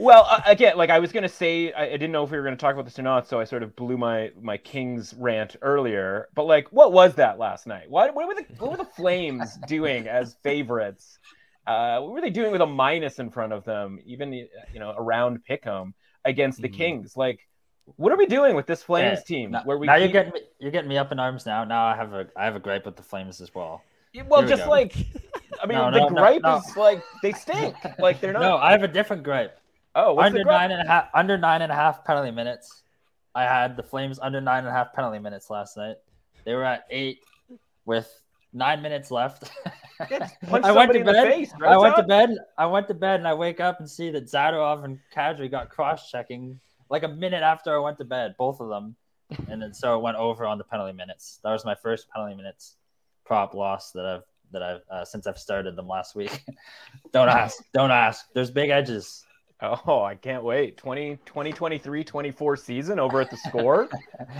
Well, uh, again, like I was gonna say, I, I didn't know if we were gonna talk about this or not, so I sort of blew my my Kings rant earlier. But like, what was that last night? What what were the what were the Flames doing as favorites? Uh, what were they doing with a minus in front of them, even you know around Pick'em against the
Mhm.
Kings? Like, what are we doing with this Flames
Yeah,
team?
Now,
where we
now you're getting me, you're getting me up in arms now. Now I have a I have a gripe with the Flames as well.
well,
Here we
just like I mean,
No,
the
no, no,
gripe
no.
is like they stink. Like they're not.
No, I have a different gripe.
oh, what's
under
the gripe?
nine and a half under nine and a half penalty minutes. I had the Flames under nine and a half penalty minutes last night. They were at eight with nine minutes left. I went to bed.
face,
I went to bed. I went to bed and I wake up and see that Zadorov and Kadri got cross checking like a minute after I went to bed, both of them. And then so it went over on the penalty minutes. That was my first penalty minutes prop loss that I've that I've uh, since I've started them last week. don't ask. Don't ask. There's big edges.
Oh, I can't wait. 20, 2023 24 season over at the score.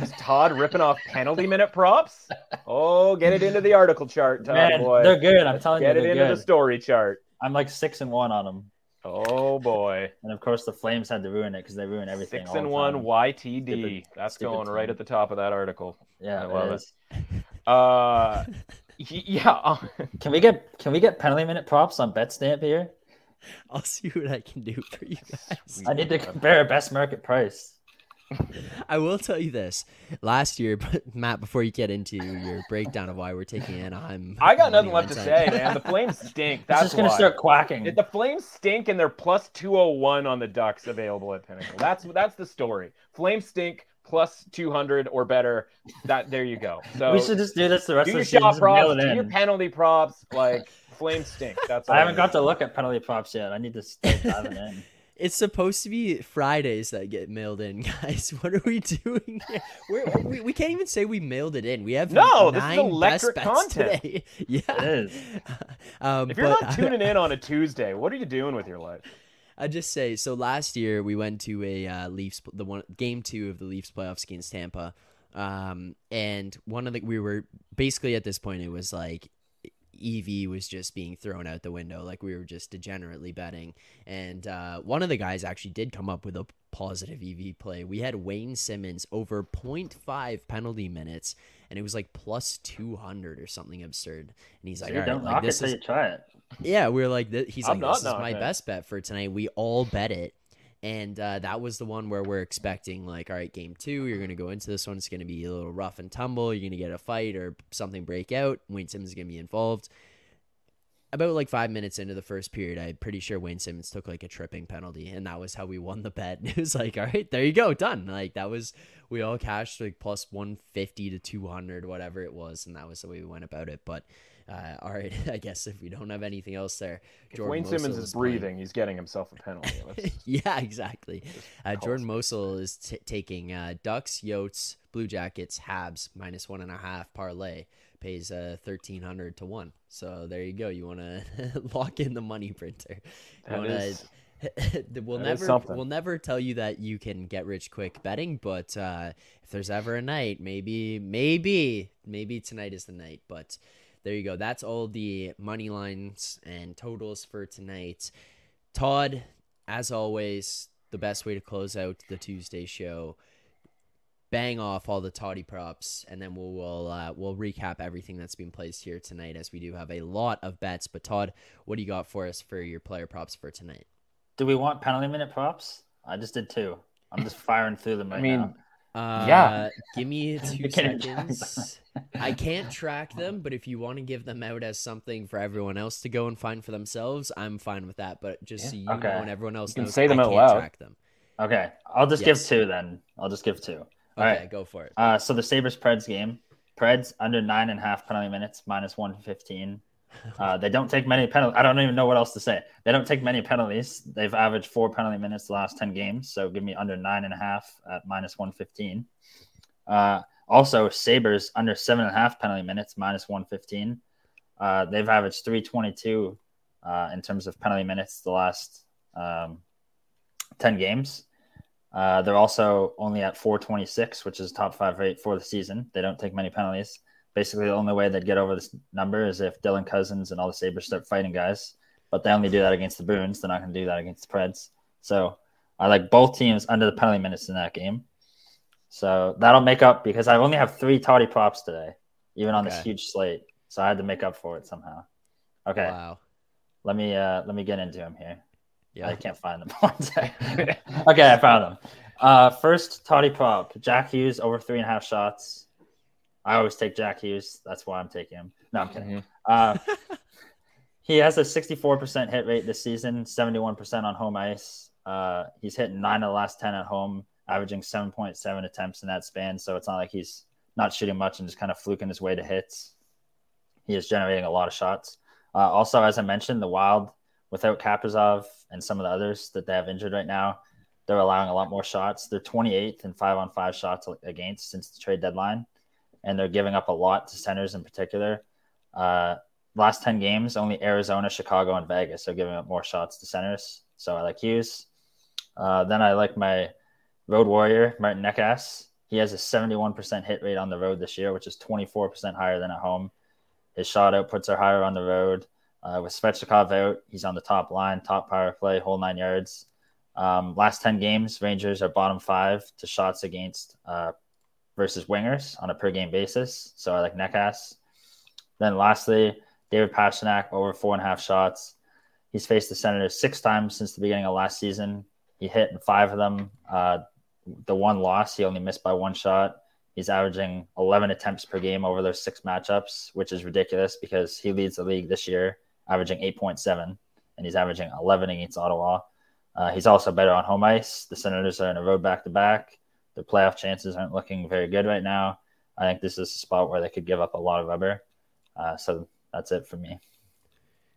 Is Todd ripping off penalty minute props? Oh, get it into the article chart, Todd
Man,
boy.
they're good. I'm telling
Get
you,
Get
it
into
good.
the story chart.
I'm like six and one on them.
Oh boy.
And of course, the Flames had to ruin it because they ruin everything.
Six and one. YTD.
Stupid-
That's
stupid
going right at the top of that article.
Yeah,
I love
it
it. Uh yeah.
Can we get can we get penalty minute props on BetStamp here?
I'll see what I can do for you guys.
I need to compare best market price.
I will tell you this. Last year, but Matt, before you get into your breakdown of why we're taking Anaheim,
I got nothing left to say, man. The Flames stink.
It's
That's
just gonna start quacking.
The Flames stink and they're plus 201 on the Ducks available at Pinnacle. That's that's the story. Flames stink plus 200 or better. That there you go. So
we should just do this the rest
do
of
your
the season.
shot props, do
in.
your penalty props. Like flame stink. That's all
I haven't got to look at penalty props yet. I need to start diving in.
It's supposed to be Fridays that get mailed in, guys. What are we doing? We're, we we can't even say we mailed it in. We have
No, this is
nine
electric
best
content.
today. Yeah,
It is.
Um,
If you're
but
not tuning in on a Tuesday, what are you doing with your life?
I just say so. Last year we went to a uh, Leafs the one game two of the Leafs playoffs against Tampa, um, and one of the we were basically at this point it was like EV was just being thrown out the window, like we were just degenerately betting, and uh, one of the guys actually did come up with a positive EV play. We had Wayne Simmonds over 0.5 penalty minutes, and it was like plus 200 or something absurd. And he's like,
See,
"All right,
don't
like
it
this is
try it.
Yeah, we are like, he's
I'm
like, this is my
it.
best bet for tonight. We all bet it. And uh, that was the one where we're expecting, like, all right, game two, you're going to go into this one. It's going to be a little rough and tumble. You're going to get a fight or something break out. Wayne Simmonds is going to be involved. About like five minutes into the first period, I'm pretty sure Wayne Simmonds took like a tripping penalty, and that was how we won the bet. It was like, all right, there you go, done. Like that was we all cashed like plus 150 to 200, whatever it was, and that was the way we went about it. But uh, all right, I guess if we don't have anything else there,
If
Jordan
Wayne Simmonds
Mosul
is
playing-
breathing, he's getting himself a penalty.
Yeah, exactly. Uh, Jordan
it.
Mosul is t- taking uh, Ducks, Yotes, Blue Jackets, Habs minus one and a half parlay. Pays uh, thirteen hundred to one. So there you go. You want to lock in the money printer. You wanna-
is-
we'll
that
never we'll never tell you that you can get rich quick betting, but uh, if there's ever a night, maybe maybe maybe tonight is the night. But there you go. That's all the money lines and totals for tonight. Todd, as always, the best way to close out the Tuesday show. Bang off all the toddy props, and then we'll we'll, uh, we'll recap everything that's been placed here tonight, as we do have a lot of bets. But Todd, what do you got for us for your player props for tonight?
Do we want penalty minute props? I just did two. I'm just firing through them right
I mean,
now.
Uh,
Yeah.
give me two
You can't track
seconds. I can't track them, but if you want to give them out as something for everyone else to go and find for themselves, I'm fine with that. But just so you
Okay.
know and everyone else
You can
knows,
say them
I
out loud.
track them.
Okay, I'll just
Yes.
give two then. I'll just give two. All
Okay,
right.
go for it.
Uh, so the Sabres Preds game, Preds under nine and a half penalty minutes, minus one fifteen. Uh, they don't take many penalties. I don't even know what else to say. They don't take many penalties. They've averaged four penalty minutes the last ten games. So give me under nine and a half at minus one fifteen. Uh, also, Sabres under seven and a half penalty minutes, minus one fifteen. Uh, they've averaged three twenty two uh, in terms of penalty minutes the last um, ten games. Uh, they're also only at 426, which is top five rate for the season. They don't take many penalties. Basically, the only way they'd get over this number is if Dylan Cozens and all the Sabres start fighting guys. But they only do that against the Bruins. They're not going to do that against the Preds. So I like both teams under the penalty minutes in that game. So that'll make up because I only have three toddy props today, even on this huge slate. So I had to make up for it somehow. Okay,
Wow.
let me uh, let me get into them here.
Yeah.
I can't find them. Okay, I found them. Uh, first, Toddy prop. Jack Hughes over three and a half shots. I always take Jack Hughes. That's why I'm taking him. No, I'm kidding.
Mhm.
Uh, he has a 64% hit rate this season, 71% on home ice. Uh, he's hit nine of the last 10 at home, averaging 7.7 attempts in that span. So it's not like he's not shooting much and just kind of fluking his way to hits. He is generating a lot of shots. Uh, also, as I mentioned, the Wild, without Kaprizov and some of the others that they have injured right now, they're allowing a lot more shots. They're 28th in five on five shots against since the trade deadline, and they're giving up a lot to centers in particular. Uh, last 10 games, only Arizona, Chicago, and Vegas are giving up more shots to centers. So I like Hughes. Uh, then I like my road warrior, Martin Necas. He has a 71% hit rate on the road this year, which is 24% higher than at home. His shot outputs are higher on the road. Uh, with Svechnikov out, he's on the top line, top power play, whole nine yards. Um, last 10 games, Rangers are bottom five to shots against uh, versus wingers on a per game basis. So I like Necas. Then lastly, David Pastrnak over four and a half shots. He's faced the Senators six times since the beginning of last season. He hit in five of them. Uh, the one loss, he only missed by one shot. He's averaging 11 attempts per game over those six matchups, which is ridiculous because he leads the league this year, averaging 8.7, and he's averaging 11 against Ottawa. Uh, he's also better on home ice. The Senators are in a road back to back. Their playoff chances aren't looking very good right now. I think this is a spot where they could give up a lot of rubber. Uh, so that's it for me.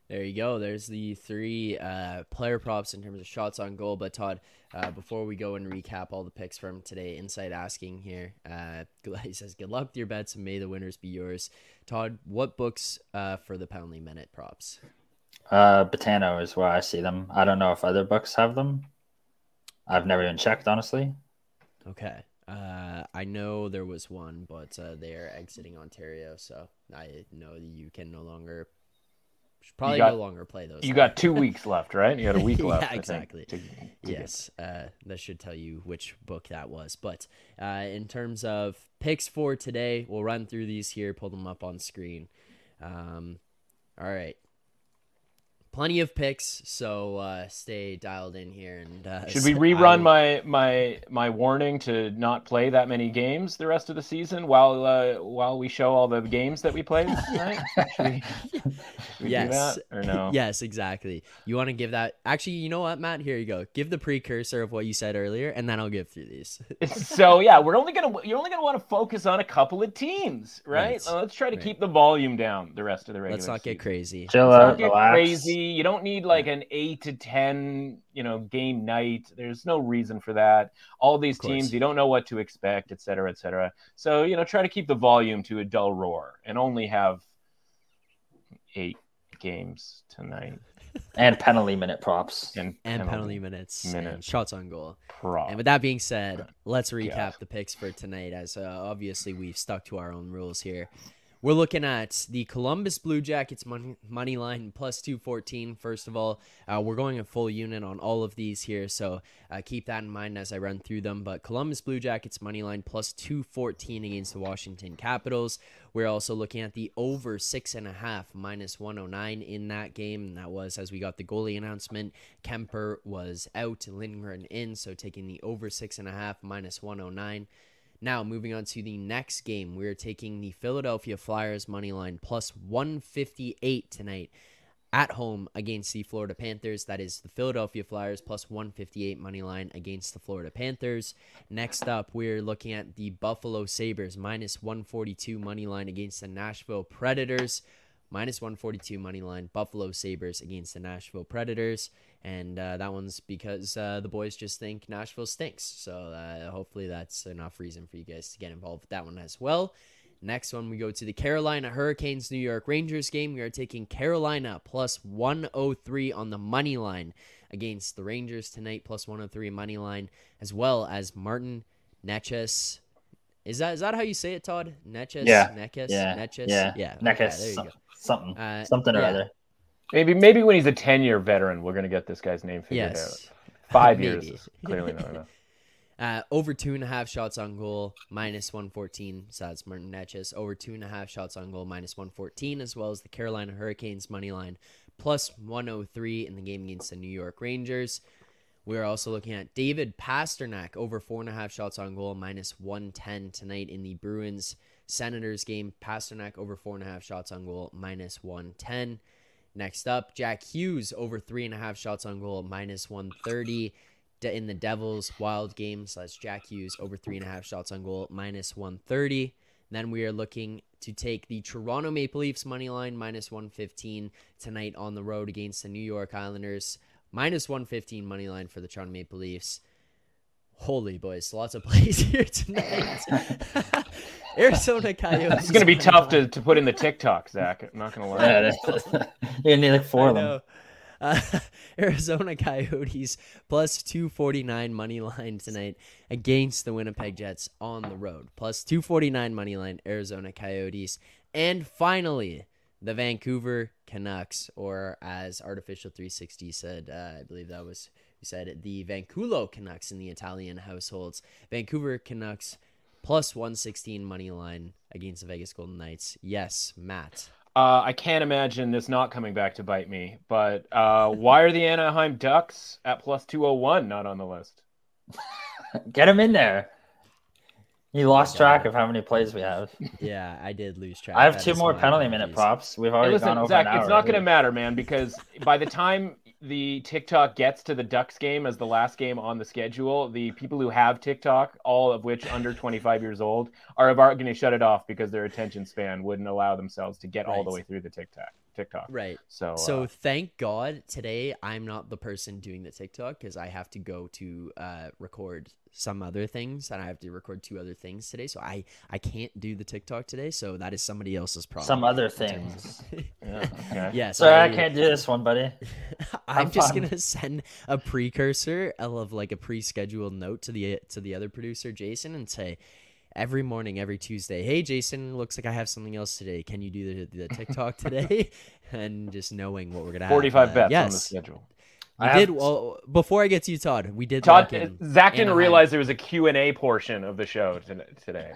There you go. There's the three uh, player props in terms of shots on goal. But Todd, uh, before we go and recap all the picks from today, Insight asking here, uh, he says, "Good luck with your bets, and may the winners be yours." Todd, what books uh, for the penalty minute props?
Uh, Betano is where I see them. I don't know if other books have them. I've never even checked, honestly.
Okay. Uh, I know there was one, but uh, they are exiting Ontario, so I know that you can no longer, probably
got-
no longer play those.
You got two weeks left, right? You got a week
Yeah,
left.
Exactly.
to- to
yes, uh, that should tell you which book that was. But uh, in terms of picks for today, we'll run through these here, pull them up on screen. Um, all right. Plenty of picks, so uh, stay dialed in here. And uh,
Should we rerun
I-
my my my warning to not play that many games the rest of the season while uh, while we show all the games that we played tonight? Should we, should we
Yes.
do that or no?
Yes, exactly. You want to give that? Actually, you know what, Matt? Here you go. Give the precursor of what you said earlier, and then I'll give through these.
so yeah, we're only gonna you're only gonna want to focus on a couple of teams, right?
Right.
Uh, let's try to
Right.
keep the volume down the rest of the regular.
Let's not get
season.
crazy.
Chill
Let's
out,
not get
relax.
crazy. You don't need like an eight to ten, you know, game night. There's no reason for that. All these teams, you don't know what to expect, et cetera, et cetera. So you know, try to keep the volume to a dull roar and only have eight games tonight
And penalty minute props.
and,
And penalty minutes, and shots on goal.
prop.
And with that being said, let's recap
Yeah.
the picks for tonight. As uh, obviously we've stuck to our own rules here. We're looking at the Columbus Blue Jackets money, money line plus 214. First of all, uh, we're going a full unit on all of these here, so uh, keep that in mind as I run through them. But Columbus Blue Jackets money line plus 214 against the Washington Capitals. We're also looking at the over six and a half minus 109 in that game. And that was as we got the goalie announcement. Kuemper was out, Lindgren in, so taking the over six and a half minus 109. Now, moving on to the next game, we're taking the Philadelphia Flyers money line plus 158 tonight at home against the Florida Panthers. That is the Philadelphia Flyers plus 158 money line against the Florida Panthers. Next up, we're looking at the Buffalo Sabres minus 142 money line against the Nashville Predators. Minus 142 money line, Buffalo Sabres against the Nashville Predators. And uh, that one's because uh, the boys just think Nashville stinks. So uh, hopefully that's enough reason for you guys to get involved with that one as well. Next one, we go to the Carolina Hurricanes New York Rangers game. We are taking Carolina plus 103 on the money line against the Rangers tonight, plus 103 money line, as well as Martin Neches. Is that is that how you say it, Todd? Neches?
Yeah.
Neches?
Yeah.
Neches?
Yeah.
Yeah.
Neck
okay, there you go.
something,
Uh,
something or
yeah.
other.
Maybe maybe when he's a ten year veteran, we're gonna get this guy's name figured
Yes.
out. Five years is clearly not enough.
Uh, over two and a half shots on goal, minus 114. So that's Martin Netches. Over two and a half shots on goal, minus 114, as well as the Carolina Hurricanes money line, plus 103 in the game against the New York Rangers. We're also looking at David Pastrnak over four and a half shots on goal, minus 110 tonight in the Bruins Senators game. Pastrnak over four and a half shots on goal, minus 110. Next up, Jack Hughes over three and a half shots on goal, minus 130. In the Devils Wild game, slash Jack Hughes over three and a half shots on goal, minus 130. Then we are looking to take the Toronto Maple Leafs money line, minus 115 tonight on the road against the New York Islanders, minus 115 money line for the Toronto Maple Leafs. Holy boys, lots of plays here tonight. Arizona Coyotes.
It's going to be tough to, to put in the TikTok, Zach. I'm not going to lie.
Yeah, that's- you need like four
I
of them.
Uh, Arizona Coyotes plus 249 money line tonight against the Winnipeg Jets on the road. Plus 249 money line Arizona Coyotes. And finally, the Vancouver Canucks, or as Artificial 360 said, uh, I believe that was who said the Vanculo Canucks in the Italian households. Vancouver Canucks plus 116 money line against the Vegas Golden Knights. Yes, Matt.
Uh, I can't imagine this not coming back to bite me. But uh, why are the Anaheim Ducks at plus 201 not on the list?
Get them in there. You lost track of how many plays we have.
Yeah, I did lose track.
I have
That
two more penalty minute
apologies.
props. We've
Hey,
already
listen,
gone over
Zach,
an hour.
it's not going to matter, man, because by the time the TikTok gets to the Ducks game as the last game on the schedule, the people who have TikTok, all of which under 25 years old, are going to shut it off because their attention span wouldn't allow themselves to get all the way through the TikTok. TikTok.
Right.
So,
So
uh,
thank God today I'm not the person doing the TikTok because I have to go to uh, record some other things and I have to record two other things today. So I I can't do the TikTok today. So that is somebody else's problem.
Some other things.
yeah, okay.
yes.
Sorry, I can't do this one, buddy.
I'm
I'm
just
fine.
gonna send a precursor of like a pre-scheduled note to the to the other producer Jason and say every morning, every Tuesday, hey Jason, looks like I have something else today. Can you do the, the TikTok today? and just knowing what we're gonna
45
have. Uh,
bets on the schedule.
we
I
did.
have-
Well, before I get to you, Todd, we did.
Todd,
lock in
Zach didn't
Anaheim.
realize there was a Q&A portion of the show to- today.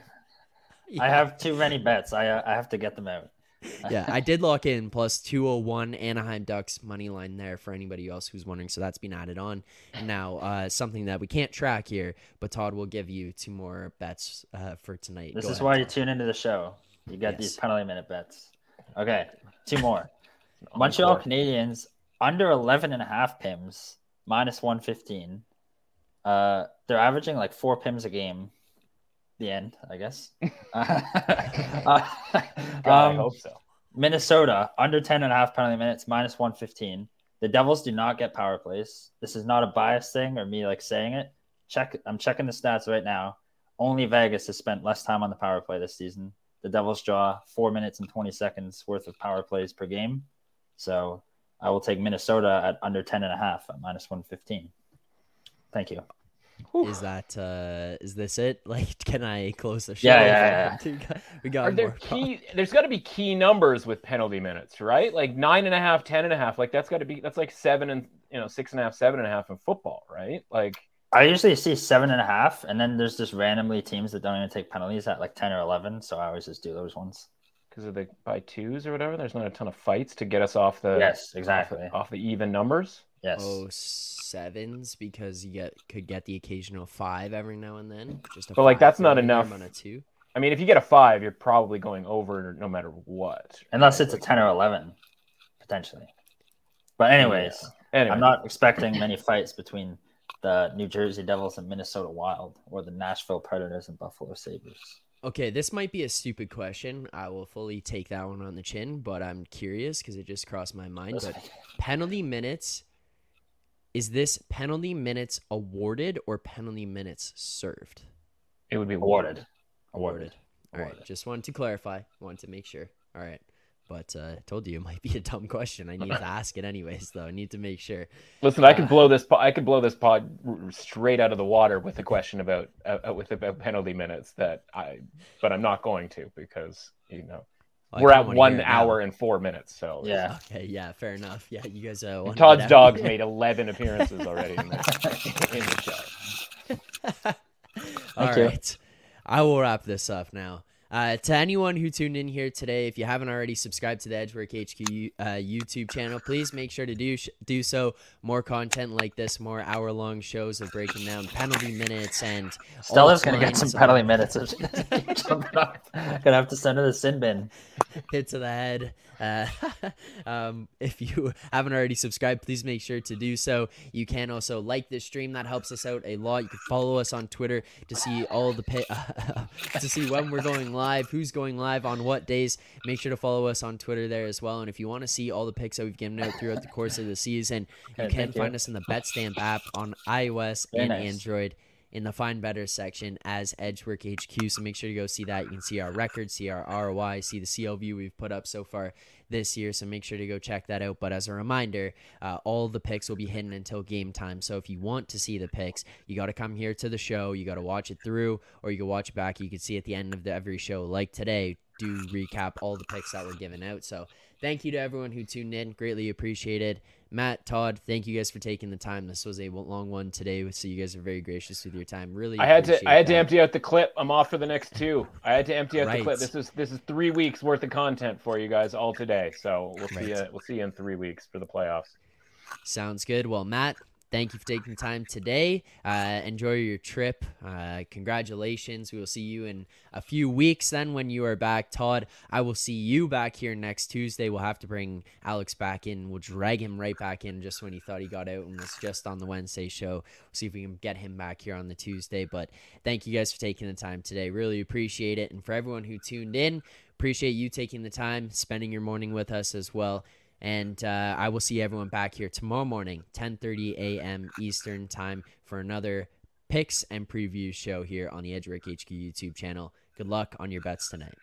I have too many bets. I uh, I have to get them out.
yeah, I did lock in plus 201 Anaheim Ducks money line there for anybody else who's wondering. So that's been added on. Now, uh, something that we can't track here, but Todd will give you two more bets uh, for tonight.
This
Go
is
ahead,
why you tune into the show. You get these penalty minute bets. Okay, two more. Montreal. Canadiens under 11 and a half pims, minus 115. Uh, they're averaging like four pims a game. The end, I guess. uh,
God, I
um,
hope so.
Minnesota under 10 and a half penalty minutes, minus 115. The Devils do not get power plays. This is not a bias thing or me like saying it. Check I'm checking the stats right now. Only Vegas has spent less time on the power play this season. The Devils draw 4 minutes and 20 seconds worth of power plays per game. So, I will take Minnesota at under 10 and a half at minus 115. Thank you.
Is that uh is this it? Like, can I close the show?
Yeah, yeah,
We got, we got
Are there key, there's got to be key numbers with penalty minutes, right? Like nine and a half, ten and a half. Like that's got to be that's like seven and you know six and a half, seven and a half in football, right? Like
I usually see seven and a half, and then there's just randomly teams that don't even take penalties at like 10 or 11. So, I always just do those ones.
because of the by twos or whatever. There's not a ton of fights to get us off the
Yes,
off
exactly.
the, off the even numbers.
Yes.
Oh, sevens because you get could get the occasional five every now and then. Just a
But, like, that's not
thrown in there
enough.
On a two.
I mean, if you get a five, you're probably going over no matter what.
Unless it's a 10 or 11, potentially. But, anyways,
Anyway,
I'm not expecting many fights between the New Jersey Devils and Minnesota Wild or the Nashville Predators and Buffalo Sabres.
Okay, this might be a stupid question. I will fully take that one on the chin, but I'm curious because it just crossed my mind. But penalty minutes is this penalty minutes awarded or penalty minutes served?
it would be
Awarded.
Awarded. All right,
Awarded.
just wanted to clarify. Wanted to make sure. All right. But uh, I told you it might be a dumb question. I need to ask it anyways, though. I need to make sure.
Listen, I
Uh,
could blow this. po- I could blow this pod straight out of the water with a question about uh, uh, with about penalty minutes. That I, but I'm not going to because you know
I
we're at one
hear it now.
hour and four minutes. So
Yeah.
Okay, yeah, fair enough. Yeah, you guys. Uh, wanted
Todd's
it
dog's made 11 appearances already in the, in the show.
All
Thank
right. I will wrap this up now. Uh, to anyone who tuned in here today, if you haven't already subscribed to the Edge Work HQ uh, YouTube channel, please make sure to do sh- do so. More content like this, more hour long shows of breaking down penalty minutes and.
Stella's gonna get some penalty minutes. gonna have to send her the sin bin.
Hit to the head. Uh, um, if you haven't already subscribed, please make sure to do so. You can also like this stream; that helps us out a lot. You can follow us on Twitter to see all the pa- to see when we're going live, who's going live on what days. Make sure to follow us on Twitter there as well. And if you want to see all the picks that we've given out throughout the course of the season, you can find you. us in the BetStamp app on iOS Very and nice. Android in the Find Better section as Edge Work HQ. So make sure to go see that. You can see our record, see our ROI, see the CLV we've put up so far this year. So make sure to go check that out. But as a reminder, uh, all the picks will be hidden until game time. So if you want to see the picks, you got to come here to the show. You got to watch it through, or you can watch back. You can see at the end of the, every show, like today, do recap all the picks that were given out. So thank you to everyone who tuned in. Greatly appreciated. Matt, Todd, thank you guys for taking the time. This was a long one today, so you guys are very gracious with your time. Really,
I had to I had that. to empty out the clip. I'm off for the next two. I had to empty out right. the clip. This is this is three weeks worth of content for you guys all today. So we'll right. see you we'll see you in three weeks for the playoffs.
Sounds good. Well, Matt, thank you for taking the time today. Uh, enjoy your trip. Uh, congratulations. We will see you in a few weeks then when you are back. Todd, I will see you back here next Tuesday. We'll have to bring Alex back in. We'll drag him right back in just when he thought he got out and was just on the Wednesday show. We'll see if we can get him back here on the Tuesday. But thank you guys for taking the time today. Really appreciate it. And for everyone who tuned in, appreciate you taking the time, spending your morning with us as well. And uh, I will see everyone back here tomorrow morning, 10:30 a.m. Eastern time, for another picks and preview show here on the Edge Work HQ YouTube channel. Good luck on your bets tonight.